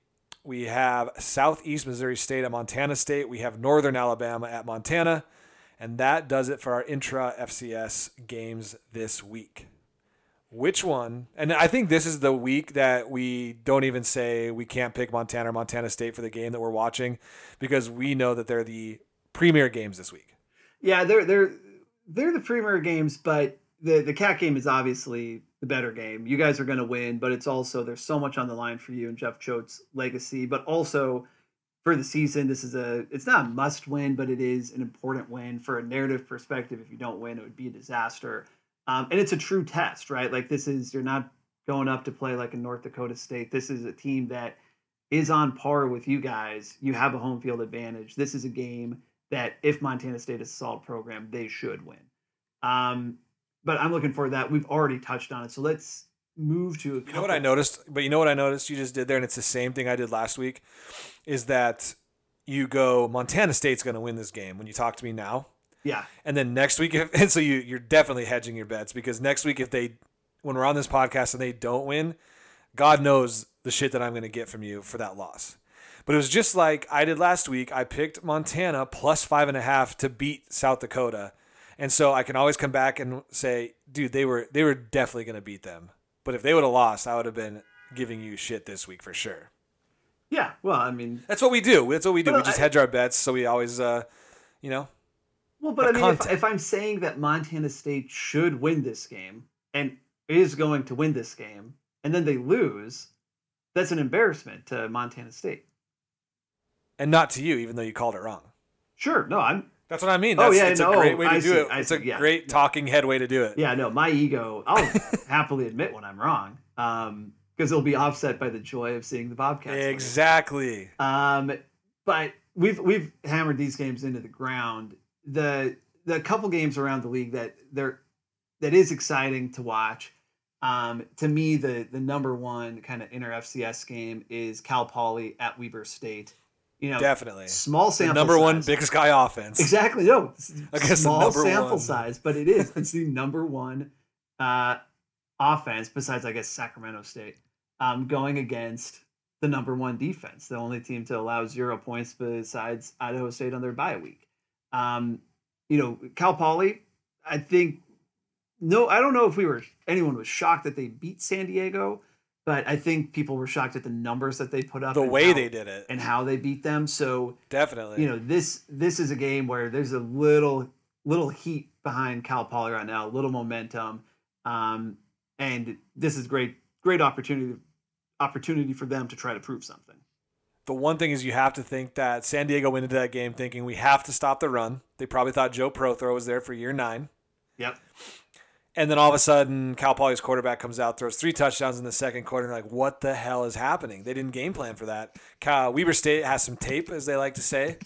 We have Southeast Missouri State at Montana State. We have Northern Alabama at Montana. And that does it for our intra FCS games this week. Which one? And I think this is the week that we don't even say we can't pick Montana or Montana State for the game that we're watching because we know that they're the premier games this week. Yeah, they're they're they're the premier games, but the the cat game is obviously the better game. You guys are going to win, but it's also there's so much on the line for you and Jeff Choate's legacy, but also for the season. This is a it's not a must win, but it is an important win for a narrative perspective. If you don't win, it would be a disaster. Um, and it's a true test, right? Like this is you're not going up to play like a North Dakota State. This is a team that is on par with you guys. You have a home field advantage. This is a game that if Montana State is a solid program, they should win. Um, but I'm looking for that. We've already touched on it, so let's move to. you know what I noticed? But you know what I noticed? You just did there, and it's the same thing I did last week. Is that you go Montana State's going to win this game when you talk to me now? Yeah. And then next week, if, and so you you're definitely hedging your bets because next week if they when we're on this podcast and they don't win, God knows the shit that I'm going to get from you for that loss. But it was just like I did last week. I picked Montana plus five and a half to beat South Dakota, and so I can always come back and say, dude, they were they were definitely going to beat them. But if they would have lost, I would have been giving you shit this week for sure. Yeah, well, I mean, that's what we do. That's what we do. We just I- hedge our bets, so we always, uh, you know, well, but I mean, if, if I'm saying that Montana State should win this game and is going to win this game, and then they lose, that's an embarrassment to Montana State. And not to you, even though you called it wrong. Sure, no, I'm That's what I mean. Oh, That's, yeah, it's no, a great way to I do see, it. I It's see, a yeah, great talking head way to do it. Yeah, no, my ego. I'll happily admit when I'm wrong, um, because it'll be offset by the joy of seeing the Bobcats. Exactly. Um, but we've we've hammered these games into the ground. The the couple games around the league that they're that is exciting to watch. Um, to me, the the number one kind of inter FCS game is Cal Poly at Weber State. You know, Definitely. small The sample. number one size. Big Sky offense. Exactly. No, small number sample one. size, but it is. It's the number one uh, offense, besides I guess Sacramento State, um, going against the number one defense, the only team to allow zero points besides Idaho State on their bye week. Um, you know, Cal Poly. I think no, I don't know if we were anyone was shocked that they beat San Diego, but I think people were shocked at the numbers that they put up, The way how- they did it. and how they beat them. So Definitely. you know this this is a game where there's a little little heat behind Cal Poly right now, a little momentum, um, and this is great great opportunity opportunity for them to try to prove something. the one thing is you have to think that San Diego went into that game thinking we have to stop the run. They probably thought Joe Protheroe was there for year nine. Yep. And then all of a sudden, Cal Poly's quarterback comes out, throws three touchdowns in the second quarter. And they're like, what the hell is happening? They didn't game plan for that. Cal, Weber State has some tape, as they like to say.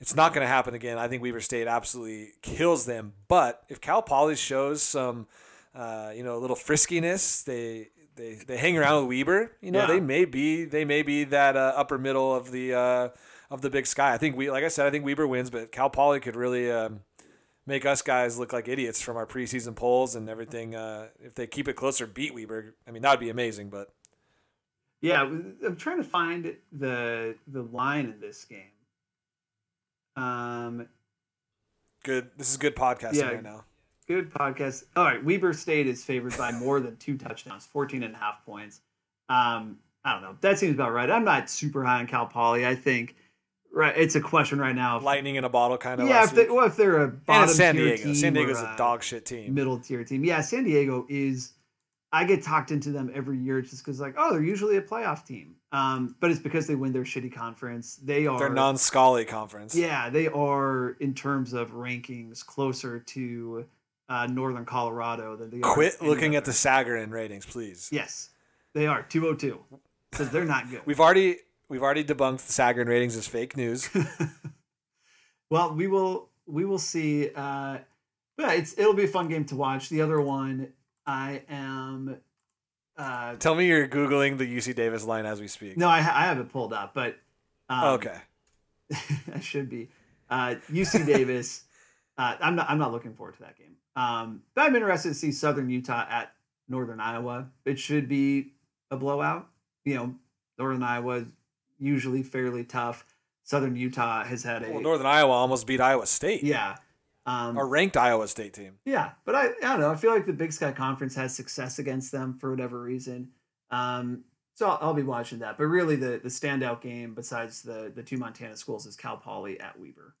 It's not going to happen again. I think Weber State absolutely kills them. But if Cal Poly shows some, uh, you know, a little friskiness, they they they hang around with Weber. You know, Yeah. they may be they may be that uh, upper middle of the uh, of the Big Sky. I think we, like I said, I think Weber wins, but Cal Poly could really. Um, make us guys look like idiots from our preseason polls and everything. Uh, if they keep it closer, beat Weber. I mean, that would be amazing. But Yeah, I'm trying to find the the line in this game. Um, good. This is good podcasting Yeah. right now. good podcast. All right, Weber State is favored by more than two touchdowns, 14 and a half points. Um, I don't know. That seems about right. I'm not super high on Cal Poly. I think right. It's a question right now. Lightning in a bottle kind of. yeah, if they, well, if they're a and bottom it's San tier Diego. team San Diego's a dog shit team. middle tier team. Yeah, San Diego is. I get talked into them every year just because, like, oh, they're usually a playoff team. Um, but it's because they win their shitty conference. They are Their non-Scully conference. yeah, they are in terms of rankings closer to uh, Northern Colorado than they are. Quit looking at the Sagarin ratings, please. Yes, they are two hundred two because they're not good. We've already we've already debunked the Sagarin ratings as fake news. well, we will we will see. Uh, but it's it'll be a fun game to watch. The other one, I am. Uh, Tell me you're googling the UC Davis line as we speak. no, I, I have it pulled up, but um, okay. I should be. Uh, UC Davis. uh, I'm not. I'm not looking forward to that game. Um, but I'm interested to see Southern Utah at Northern Iowa. It should be a blowout. You know, Northern Iowa usually fairly tough. Southern Utah has had a Well, Northern Iowa almost beat Iowa State. yeah. Um, A ranked Iowa State team. yeah, but I, I don't know. I feel like the Big Sky Conference has success against them for whatever reason. Um, so I'll, I'll be watching that. But really, the the standout game besides the the two Montana schools is Cal Poly at Weber.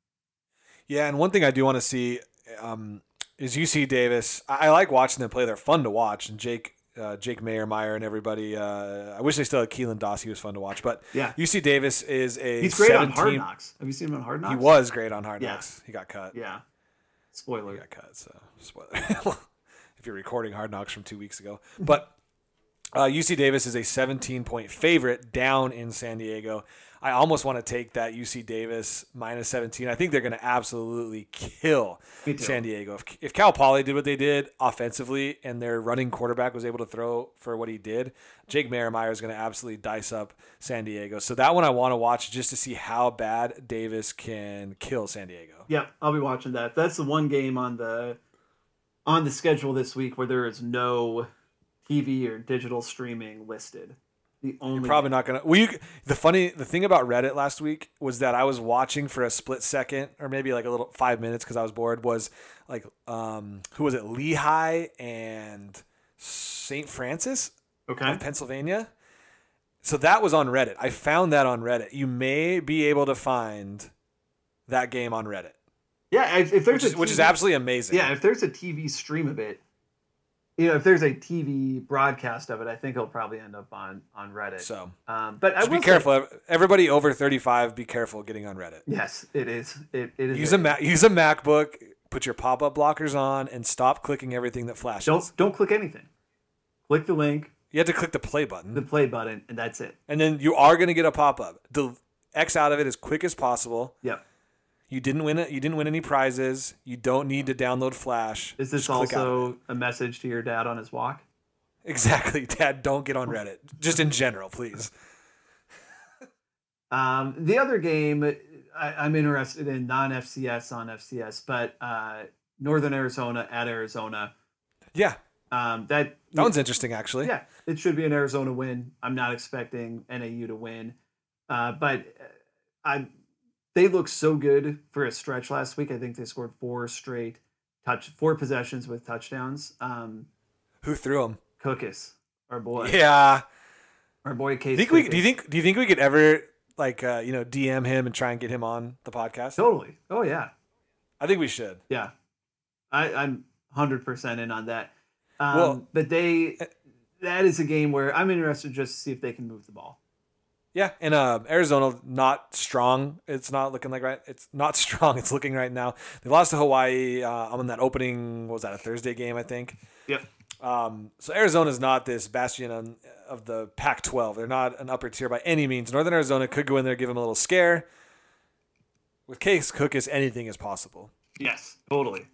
Yeah, and one thing I do want to see um, is UC Davis. I, I like watching them play. They're fun to watch, and Jake uh, Jake Mayermeyer and everybody. Uh, I wish they still had Keelan Doss. He was fun to watch, but Yeah, UC Davis is a he's great on Hard Knocks. Have you seen him on Hard Knocks? He was great on Hard Yeah. Knocks. He got cut. Yeah. Spoiler. He got cut. So spoiler. if if you're recording Hard Knocks from two weeks ago. But uh, UC Davis is a 17 point favorite down in San Diego. I almost want to take that UC Davis minus 17. I think they're going to absolutely kill San Diego. If, if Cal Poly did what they did offensively and their running quarterback was able to throw for what he did, Jake Merrimeyer is going to absolutely dice up San Diego. So that one I want to watch just to see how bad Davis can kill San Diego. Yeah, I'll be watching that. That's the one game on the on the schedule this week where there is no TV or digital streaming listed. The only Probably not gonna. Well, you, the funny, the thing about Reddit last week was that I was watching for a split second, or maybe like a little five minutes because I was bored. Was like, um, who was it? Lehigh and St. Francis okay. of Pennsylvania. So that was on Reddit. I found that on Reddit. You may be able to find that game on Reddit, Yeah, if, if there's which is, which is absolutely amazing. Yeah, if there's a TV stream of it, you know, if there's a TV broadcast of it, I think it'll probably end up on on Reddit. So um, but I be will say- careful. Everybody over thirty-five, be careful getting on Reddit. yes, it is. It, it is. Use a Ma- use a MacBook. Put your pop-up blockers on and stop clicking everything that flashes. Don't don't click anything. Click the link, You have to click the play button, the play button, and that's it. and then you are going to get a pop-up. The X out of it as quick as possible. Yep. You didn't win it. You didn't win any prizes. You don't need to download Flash. Is this Just click out of also a message to your dad on his walk? exactly, Dad? Don't get on Reddit. Just in general, please. Um, the other game I, I'm interested in non FCS on FCS, but uh, Northern Arizona at Arizona. Yeah, Um, that that one's interesting actually. yeah, it should be an Arizona win. I'm not expecting NAU to win, uh, but uh, I they looked so good for a stretch last week. I think they scored four straight touch, four possessions with touchdowns. Um, Who threw them? Cookus, our boy, Yeah. our boy Case. Do you think we? Do you think? Do you think we could ever like uh, you know DM him and try and get him on the podcast? Totally. Oh yeah. I think we should. Yeah, I, I'm hundred percent in on that. Um, Well- but they that is a game where I'm interested just to see if they can move the ball. Yeah, and uh, Arizona not strong. It's not looking like right. It's not strong. It's looking right now. They lost to Hawaii uh, I'm on that opening. What was that a Thursday game? I think. Yep. Um, so Arizona's not this bastion of the Pac-12. They're not an upper tier by any means. Northern Arizona could go in there, give them a little scare. With Case Cookus, anything is possible. Yes, totally.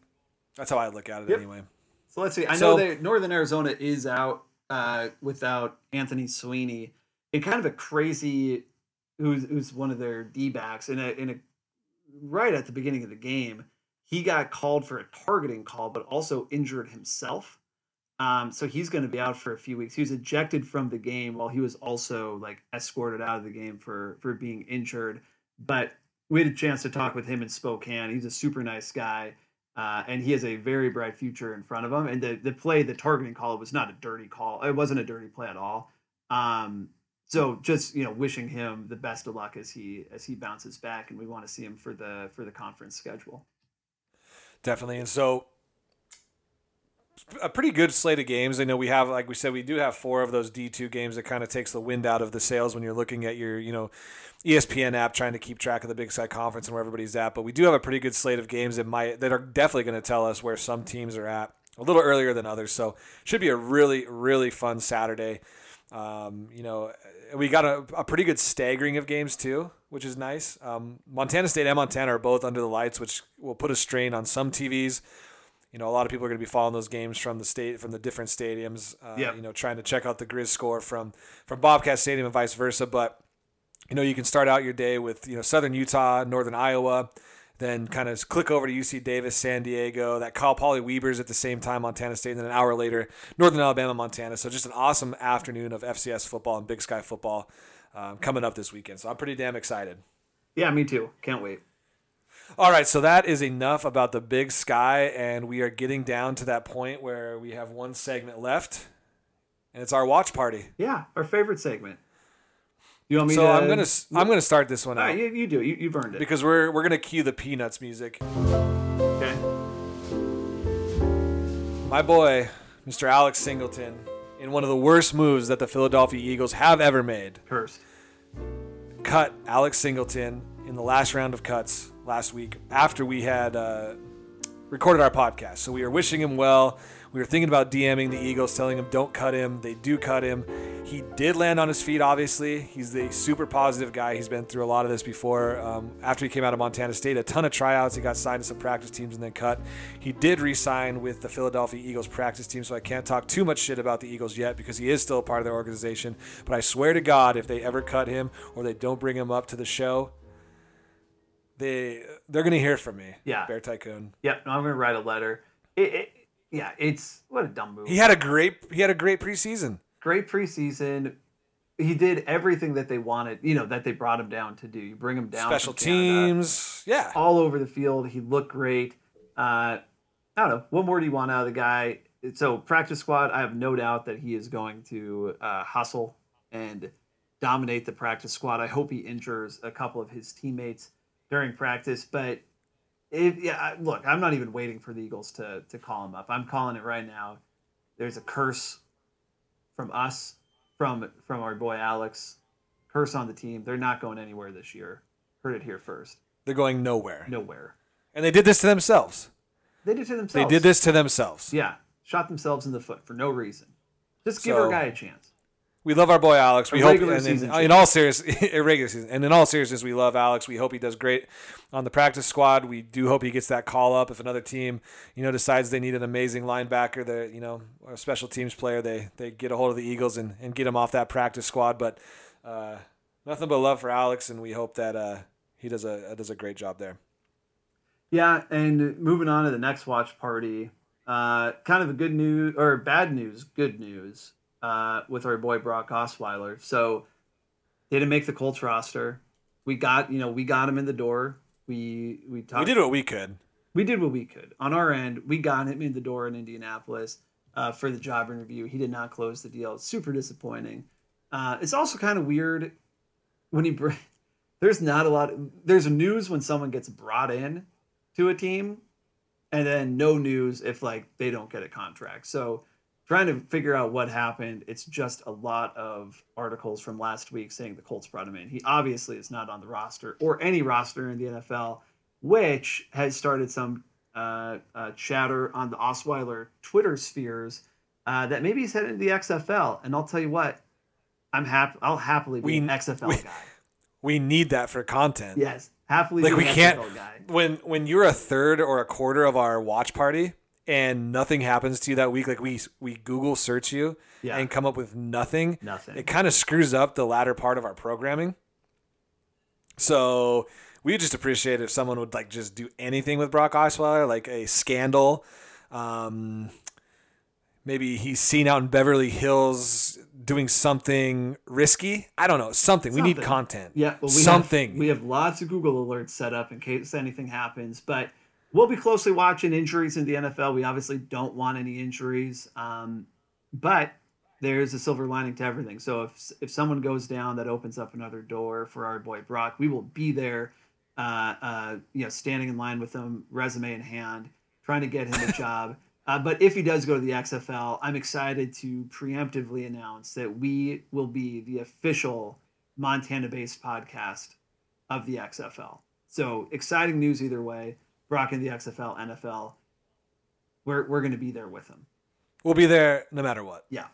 That's how I look at it Yep. anyway. So let's see. I So- know that Northern Arizona is out uh, without Anthony Sweeney in kind of a crazy, who's who's one of their D backs in a in a right at the beginning of the game. He got called for a targeting call, but also injured himself. Um, so he's going to be out for a few weeks. He was ejected from the game while he was also like escorted out of the game for for being injured. But we had a chance to talk with him in Spokane. He's a super nice guy. Uh, and he has a very bright future in front of him. And the, the play, the targeting call, was not a dirty call. It wasn't a dirty play at all. Um, so just you know, wishing him the best of luck as he as he bounces back, and we want to see him for the for the conference schedule. Definitely. And so a pretty good slate of games. I know we have, like we said, we do have four of those D2 games that kind of takes the wind out of the sails when you're looking at your, you know, ESPN app trying to keep track of the Big Sky Conference and where everybody's at. But we do have a pretty good slate of games that might that are definitely going to tell us where some teams are at a little earlier than others. So should be a really really fun Saturday. Um, you know, we got a, a pretty good staggering of games too, which is nice. Um, Montana State and Montana are both under the lights, which will put a strain on some TVs. You know, a lot of people are going to be following those games from the state, from the different stadiums. Uh, Yep. You know, trying to check out the Grizz score from from Bobcat Stadium and vice versa. But you know, you can start out your day with you know Southern Utah, Northern Iowa, then kind of click over to UC Davis, San Diego, that Cal Poly Weber's at the same time, Montana State, and then an hour later, Northern Alabama, Montana. So just an awesome afternoon of FCS football and Big Sky football um, coming up this weekend. So I'm pretty damn excited. Yeah, me too. Can't wait. All right, so that is enough about the Big Sky, and we are getting down to that point where we have one segment left, and it's our watch party. Yeah, our favorite segment. You want me So to? I'm gonna I'm gonna start this one All out right, you, you do. You, you've earned it. because we're we're gonna cue the Peanuts music. Okay. My boy, Mr. Alex Singleton, in one of the worst moves that the Philadelphia Eagles have ever made, Cursed. cut Alex Singleton in the last round of cuts last week after we had uh, recorded our podcast. So we were wishing him well. We were thinking about DMing the Eagles, telling him don't cut him. They do cut him. He did land on his feet, obviously. He's the super positive guy. He's been through a lot of this before. Um, after he came out of Montana State, a ton of tryouts. He got signed to some practice teams and then cut. He did re sign with the Philadelphia Eagles practice team, so I can't talk too much shit about the Eagles yet because he is still a part of their organization. But I swear to God, if they ever cut him or they don't bring him up to the show, they they're gonna hear from me. Yeah. Bear Tycoon. Yep, no, I'm gonna write a letter. It, it, yeah, it's what a dumb move. He had a great he had a great preseason. Great preseason. He did everything that they wanted, you know, that they brought him down to do. You bring him down, Special from Canada, teams, yeah. all over the field. He looked great. Uh, I don't know. What more do you want out of the guy? So practice squad, I have no doubt that he is going to uh, hustle and dominate the practice squad. I hope he injures a couple of his teammates during practice. But if yeah, look, I'm not even waiting for the Eagles to to call him up. I'm calling it right now. There's a curse from us, from from our boy Alex. Curse on the team. They're not going anywhere this year. Heard it here first. They're going nowhere. Nowhere. And they did this to themselves. They did to themselves. They did this to themselves. Yeah, shot themselves in the foot for no reason. Just give So- our guy a chance. We love our boy Alex. We hope, and in, in all serious, regular season, and in all seriousness, we love Alex. We hope he does great on the practice squad. We do hope he gets that call up if another team, you know, decides they need an amazing linebacker, the you know, or a special teams player. They they get a hold of the Eagles and, and get him off that practice squad. But uh, nothing but love for Alex, and we hope that uh, he does a does a great job there. Yeah, and moving on to the next watch party, uh, kind of a good news or bad news, good news uh, with our boy Brock Osweiler. So didn't make the Colts roster. We got you know we got him in the door. We we talked. We did what we could. we did what we could on our end. We got him in the door in Indianapolis uh, for the job interview. He did not close the deal. It's super disappointing. Uh, it's also kind of weird when he br- there's not a lot. there's news when someone gets brought in to a team, and then no news if like they don't get a contract. So trying to figure out what happened. It's just a lot of articles from last week saying the Colts brought him in. He obviously is not on the roster or any roster in the NFL which has started some uh, uh, chatter on the Osweiler Twitter spheres uh, that maybe he's headed to the XFL. And I'll tell you what, I'm happy. I'll happily be We- an XFL we- guy. We need that for content. Yes, happily. like be we an can't XFL guy. when when you're a third or a quarter of our watch party and nothing happens to you that week like we we google search you Yeah. and come up with nothing Nothing. it kind of screws up the latter part of our programming. So we just appreciate if someone would like just do anything with brock osweiler like a scandal. Um maybe he's seen out in beverly hills doing something risky. I don't know something, we need content. Yeah, well, we something. Have, we have lots of Google alerts set up in case anything happens, but we'll be closely watching injuries in the NFL. We obviously don't want any injuries, um, but there's a silver lining to everything. So if if someone goes down, that opens up another door for our boy Brock. We will be there, uh, uh, you know, standing in line with him, resume in hand, trying to get him a job. Uh, but if he does go to the XFL, I'm excited to preemptively announce that we will be the official Montana-based podcast of the XFL. So exciting news either way. Brock in the XFL, NFL. We're we're going to be there with him. we'll be there no matter what Yeah.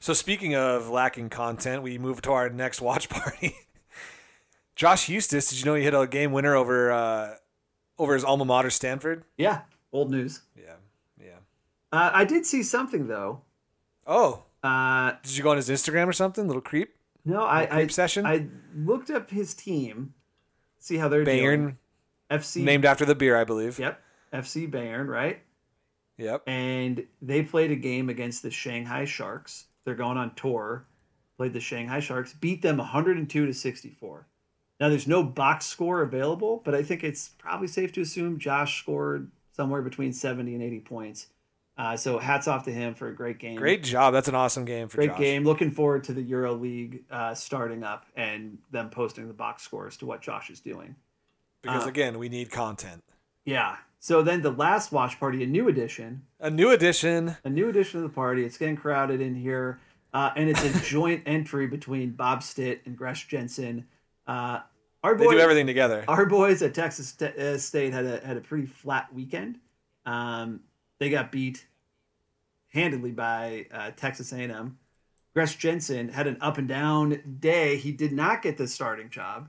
So speaking of lacking content, we move to our next watch party. Josh Huestis, did you know he hit a game winner over uh, over his alma mater, Stanford? Yeah. Old news. Yeah, yeah. Uh, I did see something though. Oh, Uh, did you go on his Instagram or something? Little creep, no, I creep I, session. I looked up his team, see how they're Bayern, doing. FC. named after the beer, I believe. Yep. FC Bayern, right? Yep. and they played a game against the Shanghai Sharks. They're going on tour. Played the Shanghai Sharks, beat them 102 to 64. Now there's no box score available, but I think it's probably safe to assume Josh scored somewhere between 70 and 80 points. Uh, so hats off to him for a great game. Great job. That's an awesome game for Great Josh. game. Looking forward to the Euro League uh, starting up and them posting the box scores to what Josh is doing. Because Uh, again, we need content. Yeah. So then the last watch party, a new edition, A new edition. a new edition of the party. It's getting crowded in here, uh, and it's a joint entry between Bob Stitt and Gresh Jensen. Uh, Our They boys, do everything together. Our boys at Texas uh, State had a had a pretty flat weekend. Um, they got beat handedly by uh, Texas A&M. Gresh Jensen had an up and down day. He did not get the starting job.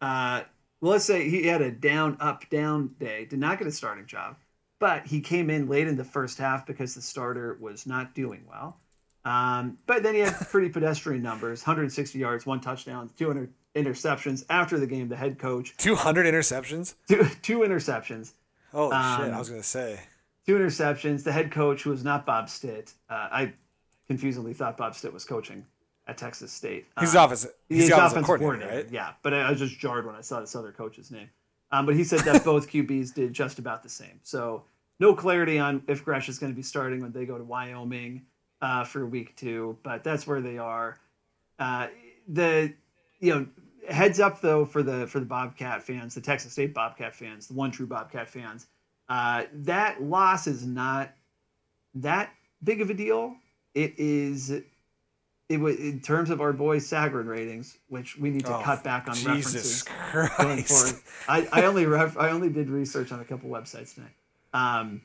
Uh, well, let's say he had a down up down day. Did not get a starting job, but he came in late in the first half because the starter was not doing well. Um, but then he had pretty pedestrian numbers: 160 yards, one touchdown, 200 interceptions. After the game, the head coach 200 interceptions. two, two interceptions. Shit! Um, I was gonna say. Two interceptions. The head coach, who was not Bob Stitt, uh, I confusingly thought Bob Stitt was coaching at Texas State. He's Um, offensive. He's, the offensive coordinator, right? Yeah, but I, I was just jarred when I saw this other coach's name. Um, but he said that both QBs did just about the same. So no clarity on if Gresh is going to be starting when they go to Wyoming uh, for week two, but that's where they are. Uh, the you know heads up though for the for the Bobcat fans, the Texas State Bobcat fans, the one true Bobcat fans. Uh, that loss is not that big of a deal. It is. It was in terms of our boys Sagarin ratings, which we need to Oh, cut back on Jesus references going Christ! forward. I, I only ref, I only did research on a couple websites tonight. Um,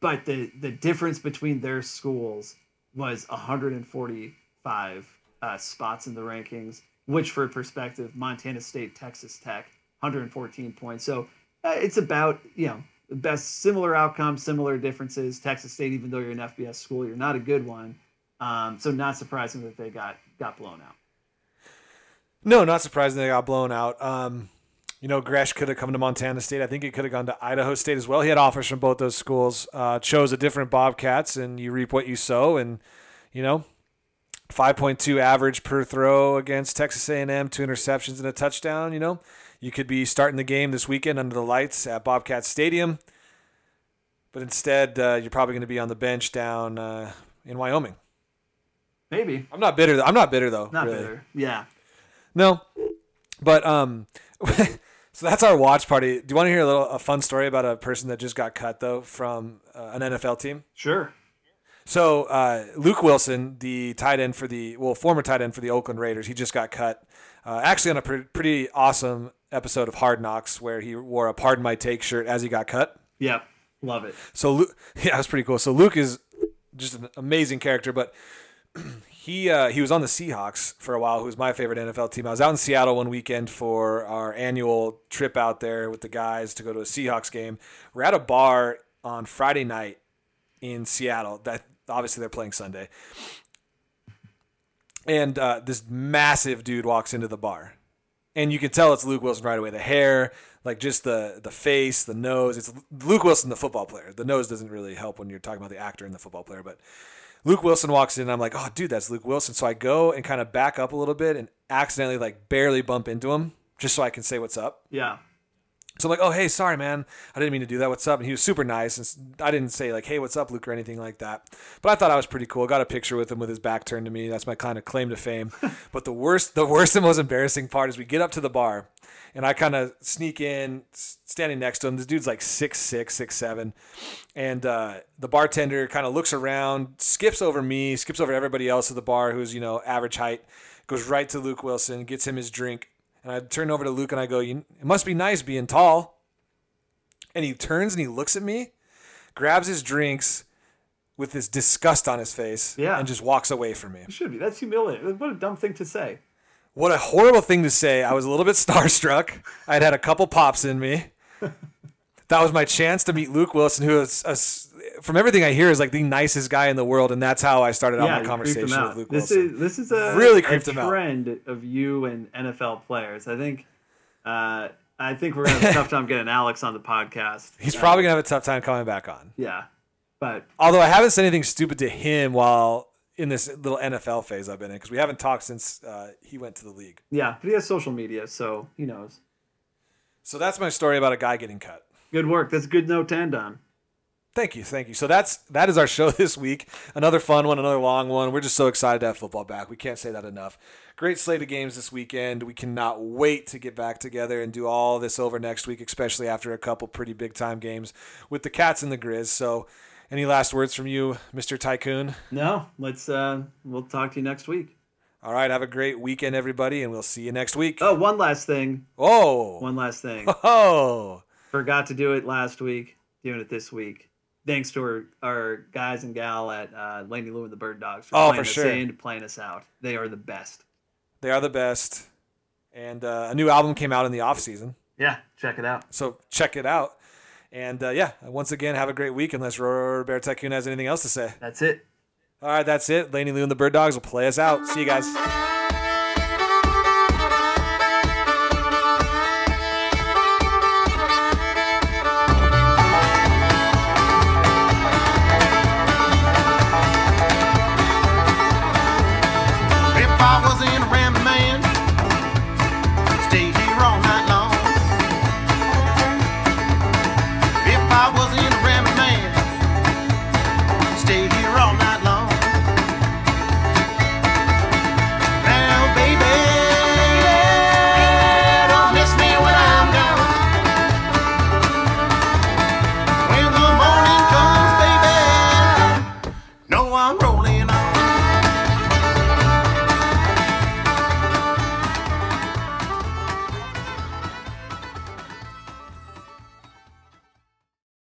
but the the difference between their schools was 145 uh, spots in the rankings, which for perspective, Montana State, Texas Tech, 114 points. So uh, it's about you know best similar outcomes, similar differences. Texas State, even though you're an FBS school, you're not a good one. Um, so not surprising that they got got blown out. No, not surprising they got blown out. Um, you know, Gresch could have come to Montana State. I think he could have gone to Idaho State as well. He had offers from both those schools. Uh, chose a different Bobcats, and you reap what you sow. And you know, 5.2 average per throw against Texas A&M, two interceptions and a touchdown. You know, you could be starting the game this weekend under the lights at Bobcat Stadium, but instead uh, you're probably going to be on the bench down uh, in Wyoming. Maybe I'm not bitter. I'm not bitter though. not really. bitter. Yeah. No, but um, so that's our watch party. Do you want to hear a little a fun story about a person that just got cut though from uh, an NFL team? Sure. So uh, Luke Wilson, the tight end for the well former tight end for the Oakland Raiders, he just got cut. Uh, actually, on a pre- pretty awesome episode of Hard Knocks where he wore a "Pardon My Take" shirt as he got cut. Yep. Love it. So Luke, yeah, that's pretty cool. So Luke is just an amazing character, but he uh, he was on the Seahawks for a while, who was my favorite NFL team. I was out in Seattle one weekend for our annual trip out there with the guys to go to a Seahawks game. We're at a bar on Friday night in Seattle. That obviously they're playing Sunday, and uh, this massive dude walks into the bar, and you can tell it's Luke Wilson right away. The hair, like just the the face, the nose. It's Luke Wilson, the football player. The nose doesn't really help when you're talking about the actor and the football player, but Luke Wilson walks in, and I'm like, oh, dude, that's Luke Wilson. So I go and kind of back up a little bit and accidentally like barely bump into him just so I can say what's up. Yeah. So I'm like, oh, hey, sorry, man. I didn't mean to do that. What's up? And he was super nice. And I didn't say, like, hey, what's up, Luke, or anything like that. But I thought I was pretty cool. Got a picture with him with his back turned to me. That's my kind of claim to fame. but the worst, the worst and most embarrassing part is we get up to the bar and I kind of sneak in, standing next to him. This dude's like six six, six seven, and uh, the bartender kind of looks around, skips over me, skips over everybody else at the bar who's you know average height, goes right to Luke Wilson, gets him his drink, and I turn over to Luke and I go, "You- "It must be nice being tall." And he turns and he looks at me, grabs his drinks with this disgust on his face, Yeah. and just walks away from me. It should be. That's humiliating. What a dumb thing to say. What a horrible thing to say. I was a little bit starstruck. I'd had a couple pops in me. That was my chance to meet Luke Wilson, who is, a from everything I hear, is like the nicest guy in the world, and that's how I started out my conversation out. with Luke this Wilson. is this is a Really a him out. trend of you and NFL players. I think uh, I think we're gonna have a tough time getting Alex on the podcast. He's probably gonna have a tough time coming back on. yeah, but Although I haven't said anything stupid to him while in this little NFL phase I've been in, because we haven't talked since uh, he went to the league. yeah, but he has social media, so he knows. So that's my story about a guy getting cut. Good work. That's a good note to end on. Thank you, thank you. So that's that is our show this week. Another fun one, another long one. We're just so excited to have football back. We can't say that enough. Great slate of games this weekend. We cannot wait to get back together and do all this over next week, especially after a couple pretty big time games with the Cats and the Grizz. So, any last words from you, Mr. Tycoon? No, let's uh, we'll talk to you next week. All right, have a great weekend, everybody, and we'll see you next week. Oh, one last thing. Oh, One last thing. oh, Forgot to do it last week. Doing it this week. Thanks to our, our guys and gal at uh, Laney Lou and the Bird Dogs for Oh, playing for us sure. in, playing us out. They are the best. they are the best. And uh, a new album came out in the off season, Yeah, check it out. so check it out. And uh, yeah, once again, have a great week. Unless Roberto Tycoon has anything else to say. That's it. All right, that's it. Laney Lou and the Bird Dogs will play us out. See you guys.